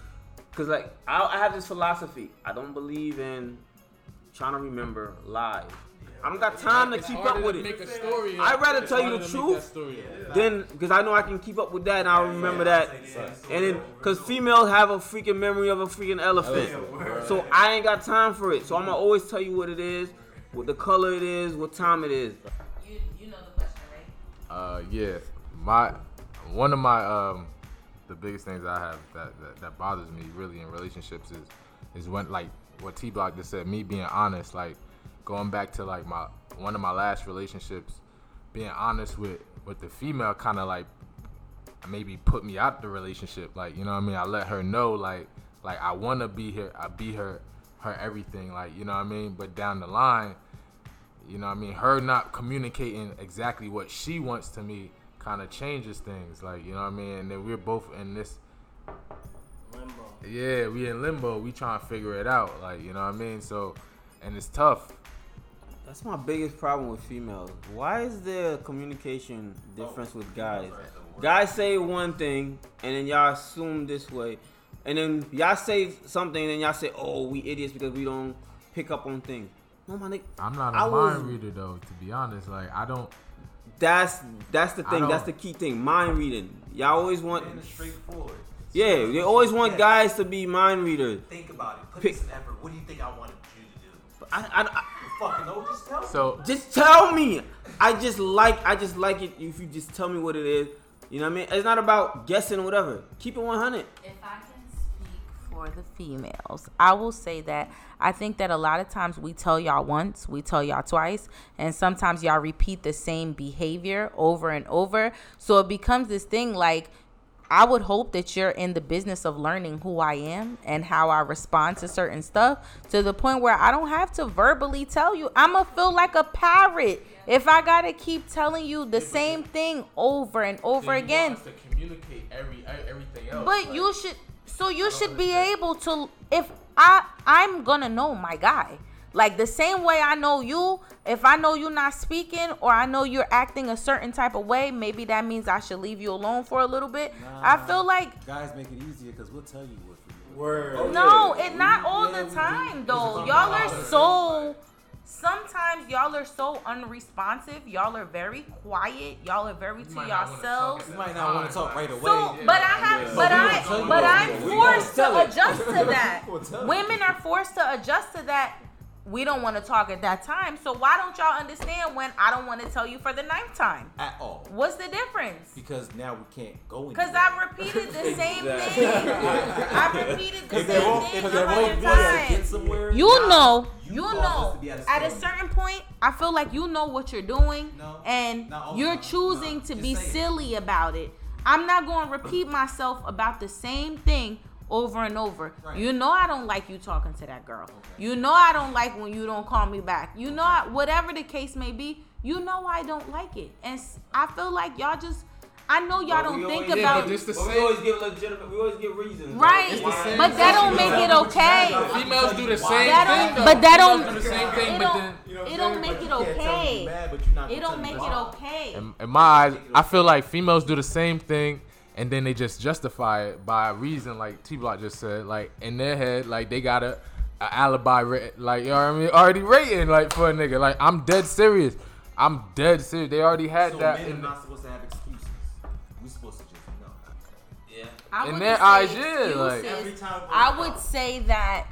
cause like I, I have this philosophy. I don't believe in trying to remember lies. I don't got time to keep up with it. I'd rather tell you the truth then because I know I can keep up with that and I'll remember that. And then because females have a freaking memory of a freaking elephant, so I ain't got time for it. So I'm gonna always tell you what it is, what the color it is, what time it is. You, you know the question, right? Uh, yeah, my one of my um, the biggest things I have that, that that bothers me really in relationships is is when like what T Block just said, me being honest, like going back to like my one of my last relationships, being honest with with the female, kind of like maybe put me out the relationship. Like, you know what I mean? I let her know like like I wanna be here, I be her her everything, like, you know what I mean? But down the line, you know what I mean, her not communicating exactly what she wants to me kind of changes things. Like, you know what I mean? And then we're both in this limbo. Yeah, we in limbo. We trying to figure it out. Like, you know what I mean? So and it's tough. That's my biggest problem with females. Why is there a communication difference with guys? Guys say one thing and then y'all assume this way. And then y'all say something and then y'all say, oh, we idiots because we don't pick up on things. No, my nigga. I'm not a I was- mind reader though, to be honest. Like I don't That's that's the thing. That's the key thing. Mind reading. Y'all always want. straightforward. Yeah, they always want Yeah. guys to be mind readers. Think about it. Put Pick- in some effort. What do you think I wanted you to do? I, I, I, You fucking know. Just tell me. so just tell me. I just like I just like it if you just tell me what it is. You know what I mean? It's not about guessing or whatever. Keep it 100. If I can speak for the females, I will say that I think that a lot of times we tell y'all once, we tell y'all twice, and sometimes y'all repeat the same behavior over and over. So it becomes this thing like, I would hope that you're in the business of learning who I am and how I respond to certain stuff to the point where I don't have to verbally tell you. I'm going to feel like a parrot if I got to keep telling you the same thing over and over again. to communicate every everything else. But you should so you should be able to if I I'm gonna know my guy. Like the same way I know you, if I know you're not speaking or I know you're acting a certain type of way, maybe that means I should leave you alone for a little bit. I feel like guys make it easier because we'll tell you what. Word. no, it not all the time though. Y'all are so sometimes y'all are so unresponsive. Y'all are very quiet. Y'all are very to might yourselves. You might not want to talk right away. So, but I have, but I, but I'm forced to adjust to that. Women are forced to adjust to that. We don't want to talk at that time. So why don't y'all understand when I don't want to tell you for the ninth time? at all What's the difference? because now we can't go. Because anywhere. I repeated the same thing. I repeated the If same won't, thing if a there won't hundred to get times. somewhere, You know, you you know. at a At a certain point, I feel like you know what you're doing, No, and you're choosing No, to be say it. silly about it. I'm not going to repeat myself about the same thing over and over. Right. You know I don't like you talking to that girl. You know I don't like when you don't call me back. You know I, whatever the case may be, you know I don't like it. And I feel like y'all just I know y'all But don't think always- about but this the But we always give legitimate. We always give reasons. right, It's the same but that don't make it okay. females do the same That thing but that don't, do the same thing, it but don't, then You know it don't make it you can't tell me okay. you mad, but you're not It don't make it okay. in, in my eyes, I feel like females do the same thing, and then they just justify it by a reason, like T Block just said, like in their head, like they got a, a alibi, ra- like you know what I mean, already rating, like for a nigga, like I'm dead serious, I'm dead serious. They already had So that men are not supposed to have excuses. We supposed to just know. Yeah. I in their say eyes, yeah, like- Every time I would out. say that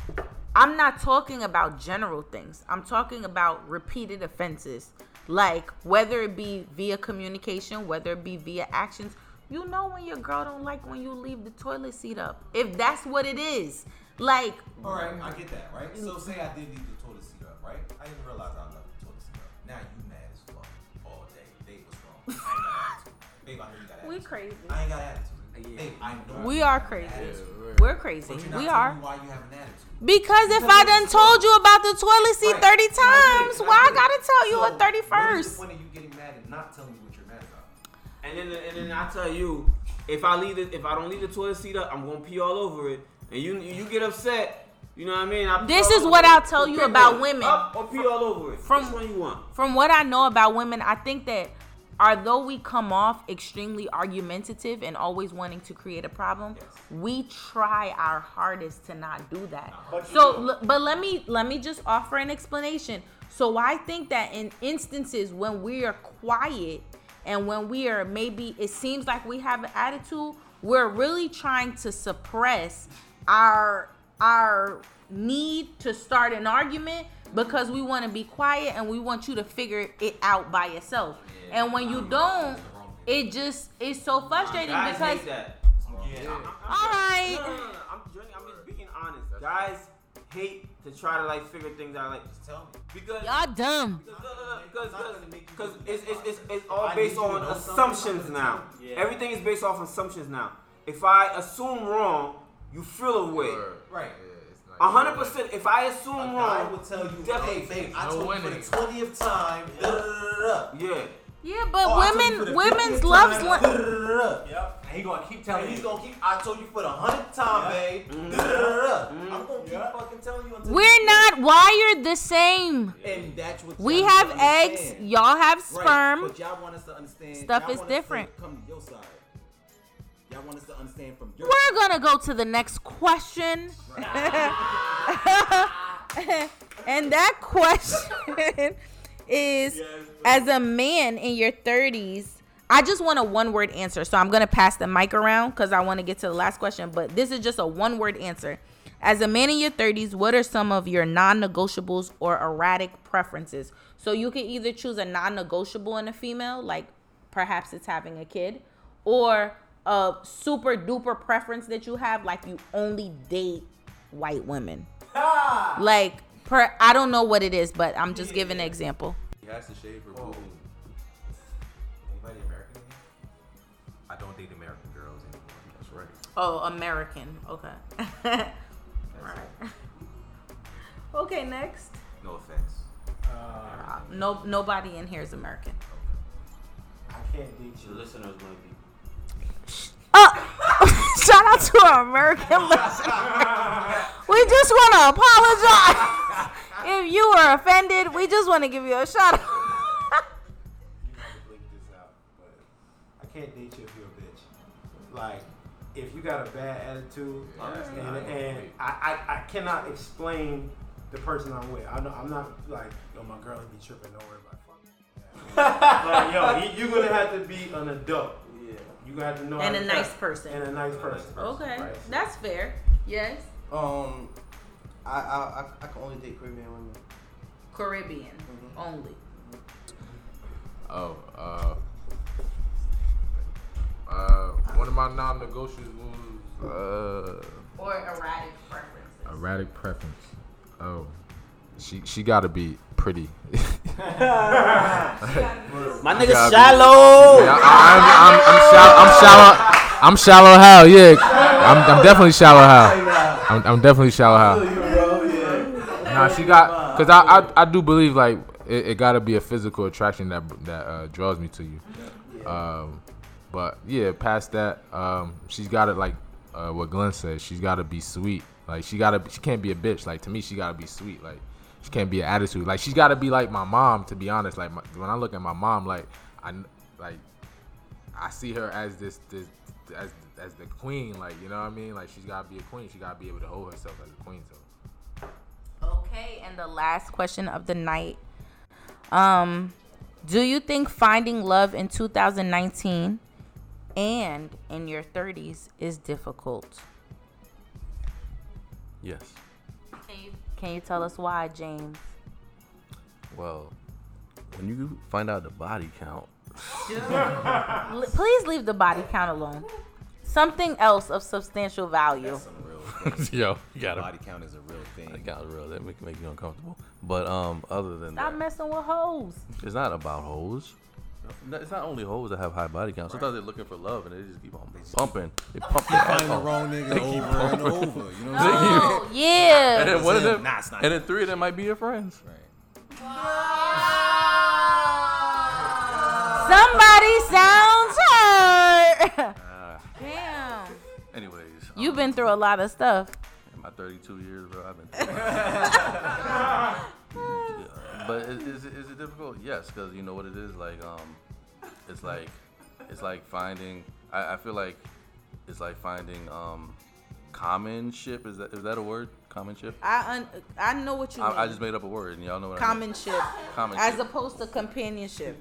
I'm not talking about general things. I'm talking about repeated offenses. Like whether it be via communication, whether it be via actions. You know when your girl don't like when you leave the toilet seat up. If that's what it is. Like All right, I get that, right? So say I did leave the toilet seat up. Right? I didn't realize I left the toilet seat up. Now you mad as fuck all day. Babe, what's wrong? I ain't got attitude. Babe, I know you got attitude. We crazy. I ain't got attitude. Babe, I know We are got crazy. attitude. We're crazy. But you're not We are. why you have an attitude. Because if Because I done told you about the toilet seat Right. 30 And I get it, times, and why I get gotta tell you So, a 31st? What is are you getting mad and not telling me And then and then I tell you, if I leave it, if I don't leave the toilet seat up, I'm gonna pee all over it. And you you get upset. You know what I mean? I This is what. I'll tell you about women. Up or pee all over it. From- Which one you want? From what I know about women, I think that although we come off extremely argumentative and always wanting to create a problem, we try our hardest to not do that. So, l- but let me let me just offer an explanation. So I think that in instances when we are quiet and when we are maybe it seems like we have an attitude, we're really trying to suppress our our need to start an argument because we want to be quiet and we want you to figure it out by yourself. and when you don't, it just it's so frustrating Guys because hate that. all right. No, no, no, no. I'm, I'm just being honest. Guys hate to try to like figure things out. Like Just tell me. because Y'all dumb. because because it's, it's, it's, it's all based on assumptions now. Yeah. Everything is based off assumptions now. If I assume wrong, you feel a way. Right. A hundred percent. If I assume A guy wrong, will tell you, definitely hey, babe, I No told you for the twentieth time. Yeah. Yeah, but Oh, I told you for women women's loves. Yep. And he gonna keep And telling he's you. gonna keep. I told you for the hundredth time, babe. Mm-hmm. Da, da, da, da. Mm-hmm. I'm gonna keep fucking telling you until we're not wired the same. And that's what We have eggs, understand. y'all have Right, sperm. But y'all want us to understand. Stuff y'all is want us to different. Come to your side. Y'all want us to understand from your. We're gonna go to the next question. and that question is as a man in your 30s, I just want a one word answer. So I'm gonna pass the mic around because I want to get to the last question. But this is just a one word answer. As a man in your 30s, what are some of your non negotiables or erratic preferences? So you can either choose a non negotiable in a female, like perhaps it's having a kid, or a super duper preference that you have, like you only date white women. like, per, I don't know what it is, but I'm just giving an example. He has to shave her oh. Whoa. Oh, American. Okay. right. Okay, next. No offense. Uh, no, nobody in here is American. I can't date The you. listeners gonna be. Oh, shout out to our American listeners. we just want to apologize if you were offended. We just want to give you a shout out. You have to bleep this out, but I can't date you if you're a bitch. Like, if you got a bad attitude, and, and I, I, I cannot explain the person I'm with. I know I'm not like, yo, my girls be tripping. Don't worry about it. like, yo, you, you're gonna have to be an adult. Yeah. You gonna have to know And how a to nice tell- person. And a nice person. Okay, Right. that's fair. Yes, Um, I, I I I can only date Caribbean women. Caribbean only. Oh, uh, uh, one of my non-negotiables, uh, Or erratic preferences. erratic preference. Oh, she she gotta be pretty. My nigga gotta be- shallow. Yeah, I, I'm, I'm, I'm, shallow, I'm shallow. I'm shallow how? Yeah, I'm, I'm definitely shallow how. I'm, I'm definitely shallow how. Nah, she got because I, I I do believe like it, it got to be a physical attraction that that uh, draws me to you. Um, but yeah, past that, um, she's got to like uh, what Glenn said. She's got to be sweet. Like she gotta, she can't be a bitch. Like to me, she gotta be sweet. Like she can't be an attitude. Like she's gotta be like my mom. To be honest, like my, when I look at my mom, like I like I see her as this this as as the queen. Like you know what I mean? Like she's gotta be a queen. She gotta be able to hold herself as a queen. So. Okay, and the last question of the night. Um, do you think finding love in 2019 and in your 30s is difficult? Yes. Can you, can you tell us why, James? Well, when you find out the body count, please leave the body count alone. Something else of substantial value. Some real Yo, you gotta. Body count is a real thing. That got real. That make make you uncomfortable. But um, other than that Stop that, messing with hoes. it's not about hoes. No, It's not only hoes that have high body count. Sometimes they're looking for love and they just keep on pumping. They oh, pump their ass Find the off. wrong nigga over and over. You know what I'm saying? Oh, yeah. And then one of them, Nah, it's not and then three of them might be your friends. Somebody sounds hurt. Ah. Damn. Anyways, You've um, been through a lot of stuff. in my 32 years, bro, I've been. Through but is, is, it- is it difficult? Yes, because you know what it is. Like, um, it's like, it's like finding. I, I feel like it's like finding um, common ship. Is that is that a word? Common ship. I un- I know what you mean. I, I just made up a word, and y'all know what I mean. commonship, Common as opposed to companionship.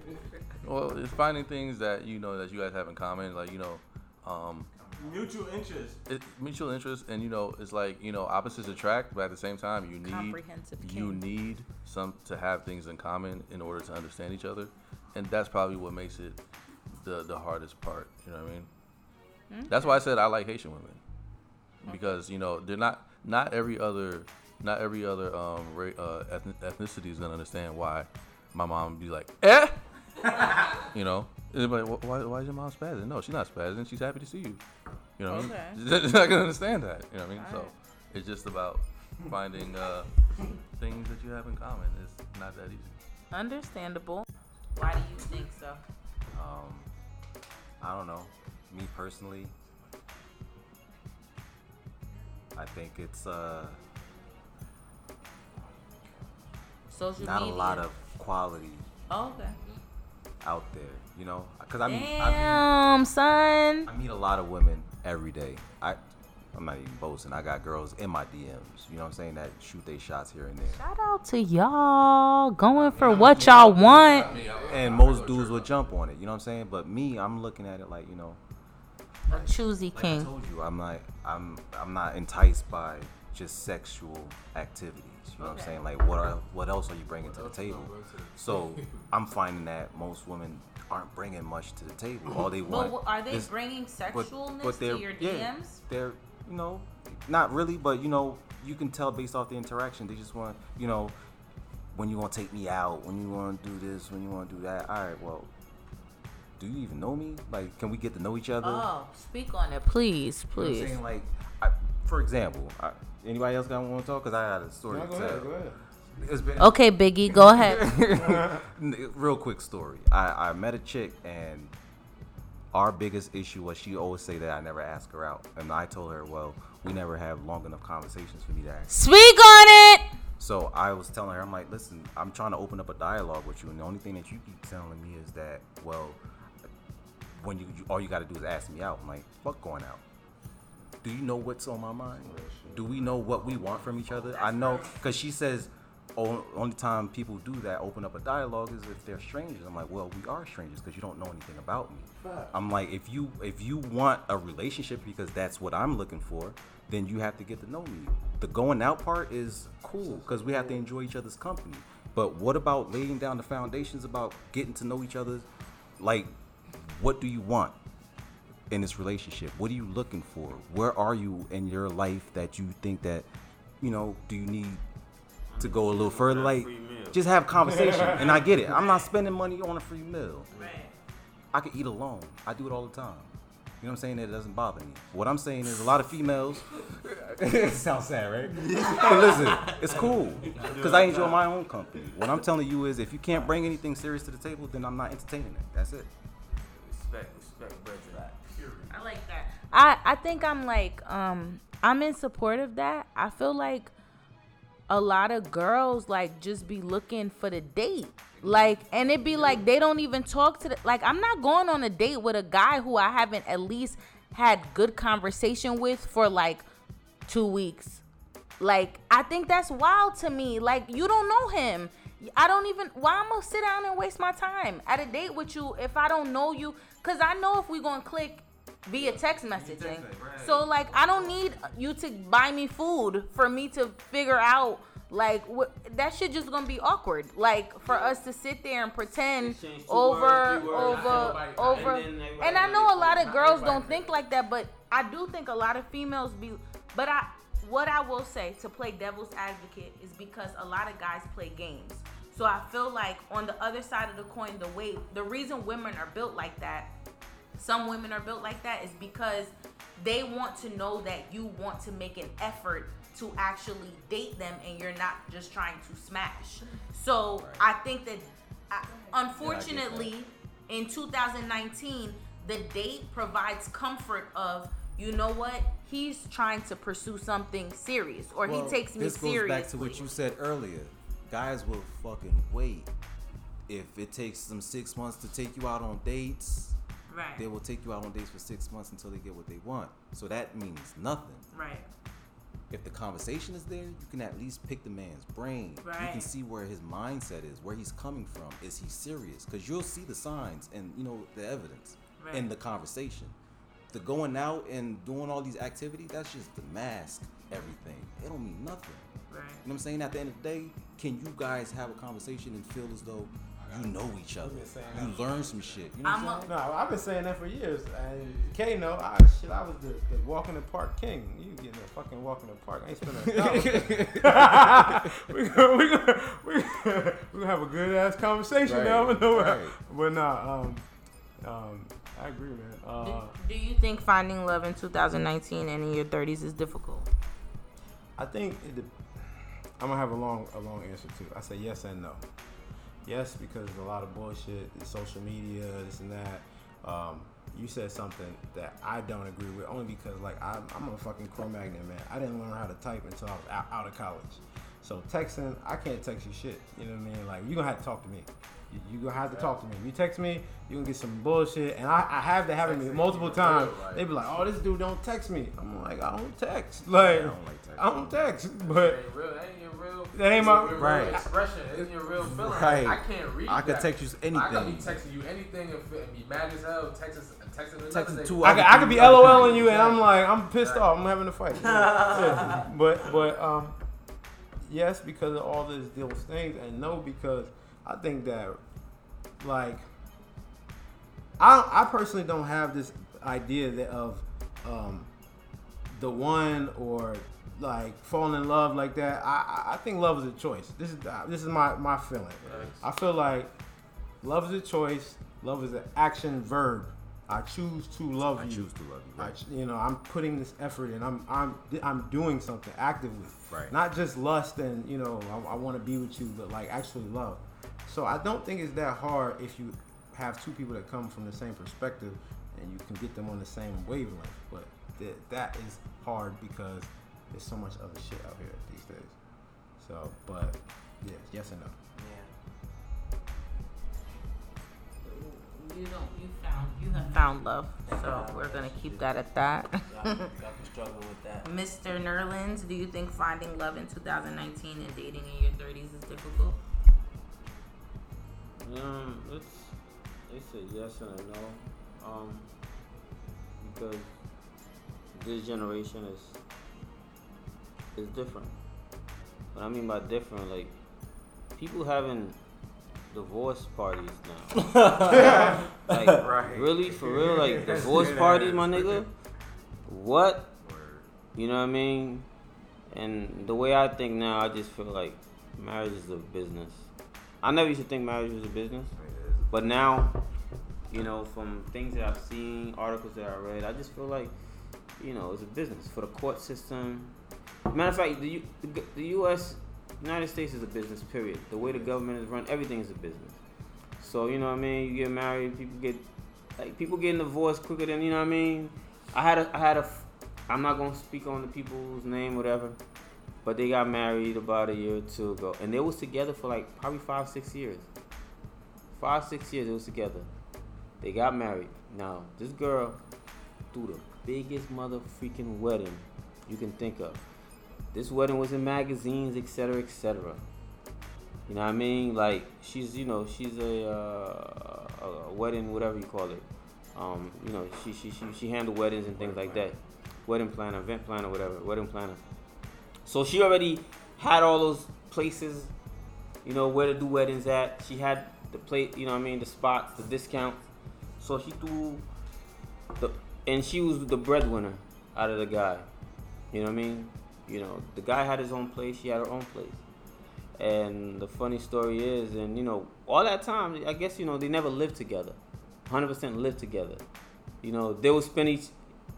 Well, it's finding things that you know that you guys have in common, like you know, um, Mutual interest. it, mutual interest, and you know, it's like you know, opposites attract, but at the same time, you need you need some to have things in common in order to understand each other, and that's probably what makes it the the hardest part. You know what I mean? That's why I said I like Haitian women because you know they're not not every other not every other um ra- uh, ethnicity is gonna understand why my mom be like eh you know They're like, why, why is your mom spazzing? No, she's not spazzing. She's happy to see you. You know Okay. I mean? She's not gonna understand that. You know what I mean? So it's just about finding uh, things that you have in common. It's not that easy. Understandable. Why do you think so? Um, I don't know. Me personally, I think it's uh, Social not media. a lot of quality Oh, okay. out there. You know, because I mean, I mean, Damn, son. I meet a lot of women every day. I, I'm not even boasting. I got girls in my DMs. You know what I'm saying? That shoot they shots here and there. Shout out to y'all going for what y'all want. And most dudes will jump on it. You know what I'm saying? But me, I'm looking at it like you know, A choosy like I king. told you, I'm not, I'm, I'm not enticed by just sexual activities. You know what I'm saying? Like, what are, what else are you bringing to the table? So I'm finding that most women aren't bringing much to the table. All they want. But are they is- bringing but- sexualness but they're- to your yeah, DMs? they're, you know, not really, but you know, you can tell based off the interaction. They just want, you know, when you want to take me out, when you want to do this, when you want to do that. All right, well, do you even know me? Like, can we get to know each other? Oh, speak on it, please, You know I'm please. saying? Like, I, for example, I, anybody else got want to talk? Cause I had a story No, to tell. ahead, go ahead. It's been Okay, Biggie, go ahead. real quick story. I, I met a chick and our biggest issue was she always say that I never ask her out, and I told her, well, we never have long enough conversations for me to ask. Speak on it. So I was telling her, I'm like, listen, I'm trying to open up a dialogue with you, and the only thing that you keep telling me is that, well, when you, you all you got to do is ask me out. I'm like, fuck going out. Do you know what's on my mind? Do we know what we want from each other? I know, cause she says, only time people do that, open up a dialogue, is if they're strangers. I'm like, well, we are strangers because you don't know anything about me. I'm like, if you if you want a relationship because that's what I'm looking for, then you have to get to know me. The going out part is cool because we have to enjoy each other's company. But what about laying down the foundations about getting to know each other? Like, what do you want in this relationship? What are you looking for? Where are you in your life that you think that, you know, do you need to go a little further? Like, just have conversation. and I get it. I'm not spending money on a free meal. I could eat alone. I do it all the time. You know what I'm saying? It doesn't bother me. What I'm saying is a lot of females. it sounds sad, right? but listen, it's cool because I enjoy my own company. What I'm telling you is, if you can't bring anything serious to the table, then I'm not entertaining it. That's it. Respect, respect, brethren. I like that. I I think I'm like um I'm in support of that. I feel like a lot of girls like just be looking for the date. Like and it be like they don't even talk to the like I'm not going on a date with a guy who I haven't at least had good conversation with for like 2 weeks. Like I think that's wild to me. Like you don't know him. I don't even why I'm gonna sit down and waste my time at a date with you if I don't know you. Cause I know if we gonna click via text messaging. So like I don't need you to buy me food for me to figure out like what that shit just gonna be awkward. Like for us to sit there and pretend over words, three words, over nobody- over and and I know a lot of girls don't think like that, but I do think a lot of females be But I, what I will say to play devil's advocate is because a lot of guys play games. So I feel like on the other side of the coin, the way the reason women are built like that, some women are built like that, is because they want to know that you want to make an effort to actually date them and you're not just trying to smash. So I think that, I, unfortunately, in 2019, the date provides comfort of you know what he's trying to pursue something serious or Well, he takes me this goes seriously. back to what you said earlier. Guys will fucking wait. If it takes them six months to take you out on dates, right. they will take you out on dates for six months until they get what they want. So that means nothing. right. If the conversation is there, you can at least pick the man's brain. Right. You can see where his mindset is, where he's coming from. Is he serious? Because you'll see the signs and you know the evidence in the conversation. The going out and doing all these activities, that's just to mask everything. It don't mean nothing. Right. You know what I'm saying? At the end of the day, can you guys have a conversation and feel as though you know each other? You learn some shit. You know what I'm I'm a- saying? No, I've been saying that for years. And K know, I shit, I was the, the walk in the park king. You getting a fucking walk in the park? I ain't spending a dollar. we gonna we gonna we gonna, we gonna have a good ass conversation Right, now. But no, right. but nah, um, um, I agree, man. Uh, Do, do you think finding love in 2019 and in your 30s is difficult? I think it, I'm gonna have a long a long answer too. I say yes and no. Yes, because a lot of bullshit, social media, this and that. Um, you said something that I don't agree with, only because like I'm, I'm a fucking Cro-Magnon man. I didn't learn how to type until I was out, out of college. So texting, I can't text you shit. You know what I mean? Like you gonna have to talk to me. You, you gonna have to talk to me. If you text me, you gonna get some bullshit. And I, I have to happen to me multiple times. They be like, "Oh, this dude don't text me." I'm like, "I don't text." Like, I don't like. I don't text, but ain't real. That ain't your real. That ain't my- real Right. expression. It ain't your real feeling. Right. I can't read. I could that. text you anything. I could be texting you anything and, and be mad as hell. Texting, texting, another Texting two I could, I could be people. LOLing you, and I'm like, I'm pissed off. I'm having a fight. But, but, um, yes, because of all this, those things, and no, because I think that, like, I, I personally don't have this idea that of, um, the one or like falling in love like that. I, I- I think love is a choice. This is uh, this is my my feeling. I feel like love is a choice. Love is an action verb. I choose to love I you. I choose to love you. I, Right. ch- you know, I'm putting this effort in. I'm, I'm, I'm doing something actively. Right. Not just lust and you know, I, I want to be with you, but like actually love. So I don't think it's that hard if you have two people that come from the same perspective and you can get them on the same wavelength. But th- that is hard because there's so much other shit out here these days. So, but yeah, yes and no. Yeah. You don't. You found. You have found love. So we're gonna keep that at that. Y'all, y'all struggle with that. Mr. Nerlens, do you think finding love in 2019 and dating in your 30s is difficult? Um, it's it's a yes and a no. Um, because this generation is is different. What I mean by different, like people having divorce parties now. like really for real, like divorce parties, my nigga. What? You know what I mean? And the way I think now, I just feel like marriage is a business. I never used to think marriage was a business, but now, you know, from things that I've seen, articles that I read, I just feel like, you know, it's a business for the court system. Matter of fact, the U- the, U.S. United States is a business. Period. The way the government is run, everything is a business. So you know what I mean. You get married, people get like people getting divorced quicker than you know what I mean. I had a I had a, I'm not gonna speak on the people's name, whatever. But they got married about a year or two ago, and they was together for like probably five, six years. Five, six years they was together. They got married. Now this girl threw the biggest mother freaking wedding you can think of. This wedding was in magazines, etc., etc. You know what I mean? Like she's, you know, she's a, uh, a wedding, whatever you call it. Um, you know, she she she she handled weddings and things like that. Wedding planner, event planner, whatever. Wedding planner. So she already had all those places, you know, where to do weddings at. She had the plate, you know what I mean, the spots, the discounts. So she threw the and she was the breadwinner out of the guy. You know what I mean? You know, the guy had his own place, she had her own place. And the funny story is, and you know, all that time, I guess you know they never lived together, hundred percent lived together. You know, they would spend each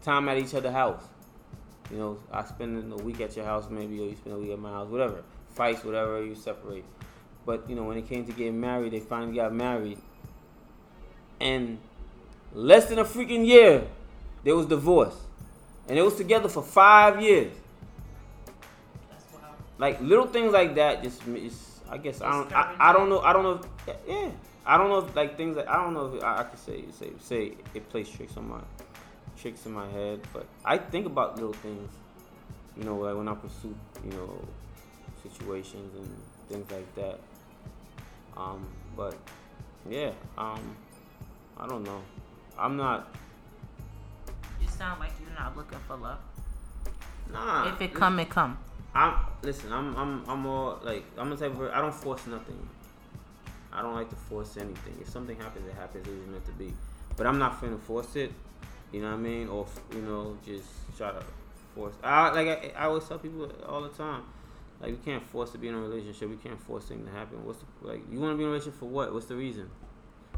time at each other's house. You know, I spend a week at your house, maybe, or you spend a week at my house, whatever. Fights, whatever, you separate. But you know, when it came to getting married, they finally got married, and less than a freaking year, they was divorced, and they was together for five years. Like little things like that, just it's, I guess I don't I, I don't know I don't know if, yeah I don't know if like things that I don't know if I, I could say say say it plays tricks on my tricks in my head, but I think about little things, you know, like when I pursue you know situations and things like that. Um, but yeah, um, I don't know. I'm not. You sound like you're not looking for love. Nah. If it come, it come. I'm listen. I'm I'm I'm more like I'm the type of I don't force nothing. I don't like to force anything. If something happens, it happens. It's meant to be. But I'm not finna force it. You know what I mean? Or you know, just try to force. I like I, I always tell people all the time. Like we can't force to be in a relationship. We can't force things to happen. What's the like? You want to be in a relationship for what? What's the reason?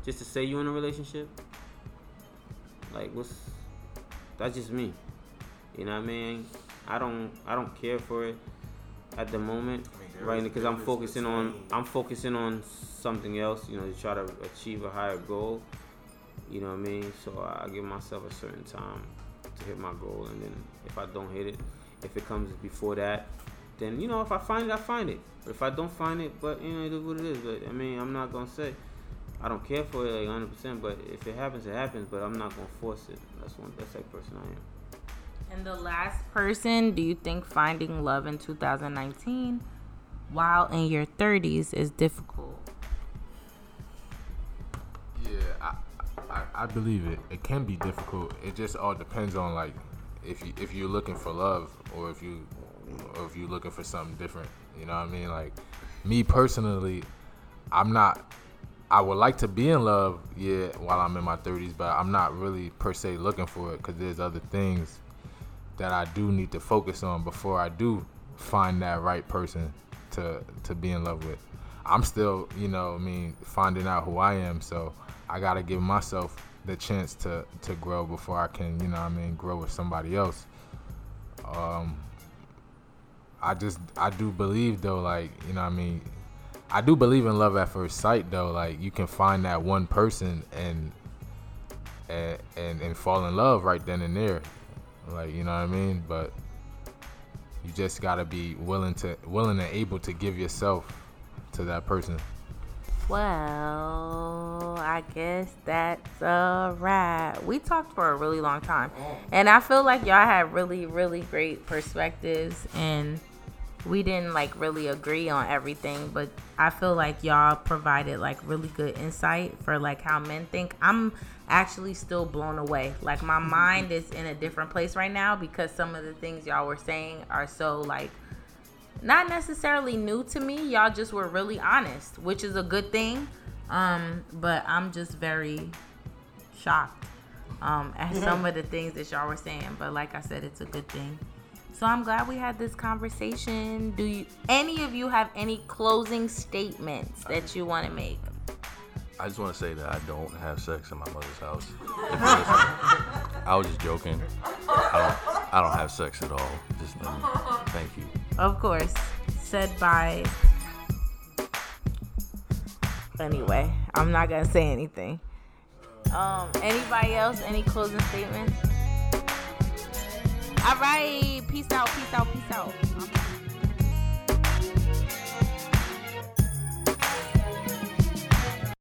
Just to say you're in a relationship? Like what's? That's just me. You know what I mean? I don't I don't care for it at the moment, right? Because I'm focusing on I'm focusing on something else. You know, to try to achieve a higher goal. You know what I mean? So I give myself a certain time to hit my goal, and then if I don't hit it, if it comes before that, then you know if I find it, I find it. But if I don't find it, but you know it is what it is. But I mean, I'm not gonna say I don't care for it like 100. percent But if it happens, it happens. But I'm not gonna force it. That's one. That's like person I am. And the last person, do you think finding love in 2019 while in your 30s is difficult? Yeah, I, I, I believe it. It can be difficult. It just all depends on like if you if you're looking for love or if you or if you're looking for something different. You know what I mean? Like me personally, I'm not. I would like to be in love, yeah, while I'm in my 30s, but I'm not really per se looking for it because there's other things that I do need to focus on before I do find that right person to to be in love with. I'm still, you know, I mean, finding out who I am, so I gotta give myself the chance to to grow before I can, you know, I mean, grow with somebody else. Um, I just I do believe though, like you know, I mean, I do believe in love at first sight though. Like you can find that one person and and and, and fall in love right then and there. Like you know what I mean? But you just gotta be willing to willing and able to give yourself to that person. Well, I guess that's a wrap. We talked for a really long time. And I feel like y'all had really, really great perspectives and we didn't like really agree on everything, but I feel like y'all provided like really good insight for like how men think. I'm actually still blown away. Like my mind is in a different place right now because some of the things y'all were saying are so like not necessarily new to me. Y'all just were really honest, which is a good thing. Um, but I'm just very shocked um, at some of the things that y'all were saying. But like I said, it's a good thing. So I'm glad we had this conversation. Do you any of you have any closing statements that you want to make? I just want to say that I don't have sex in my mother's house. I was just joking. I don't. I don't have sex at all. Just me. Thank you. Of course, said by. Anyway, I'm not gonna say anything. Um, anybody else? Any closing statements? All right, peace out, peace out, peace out.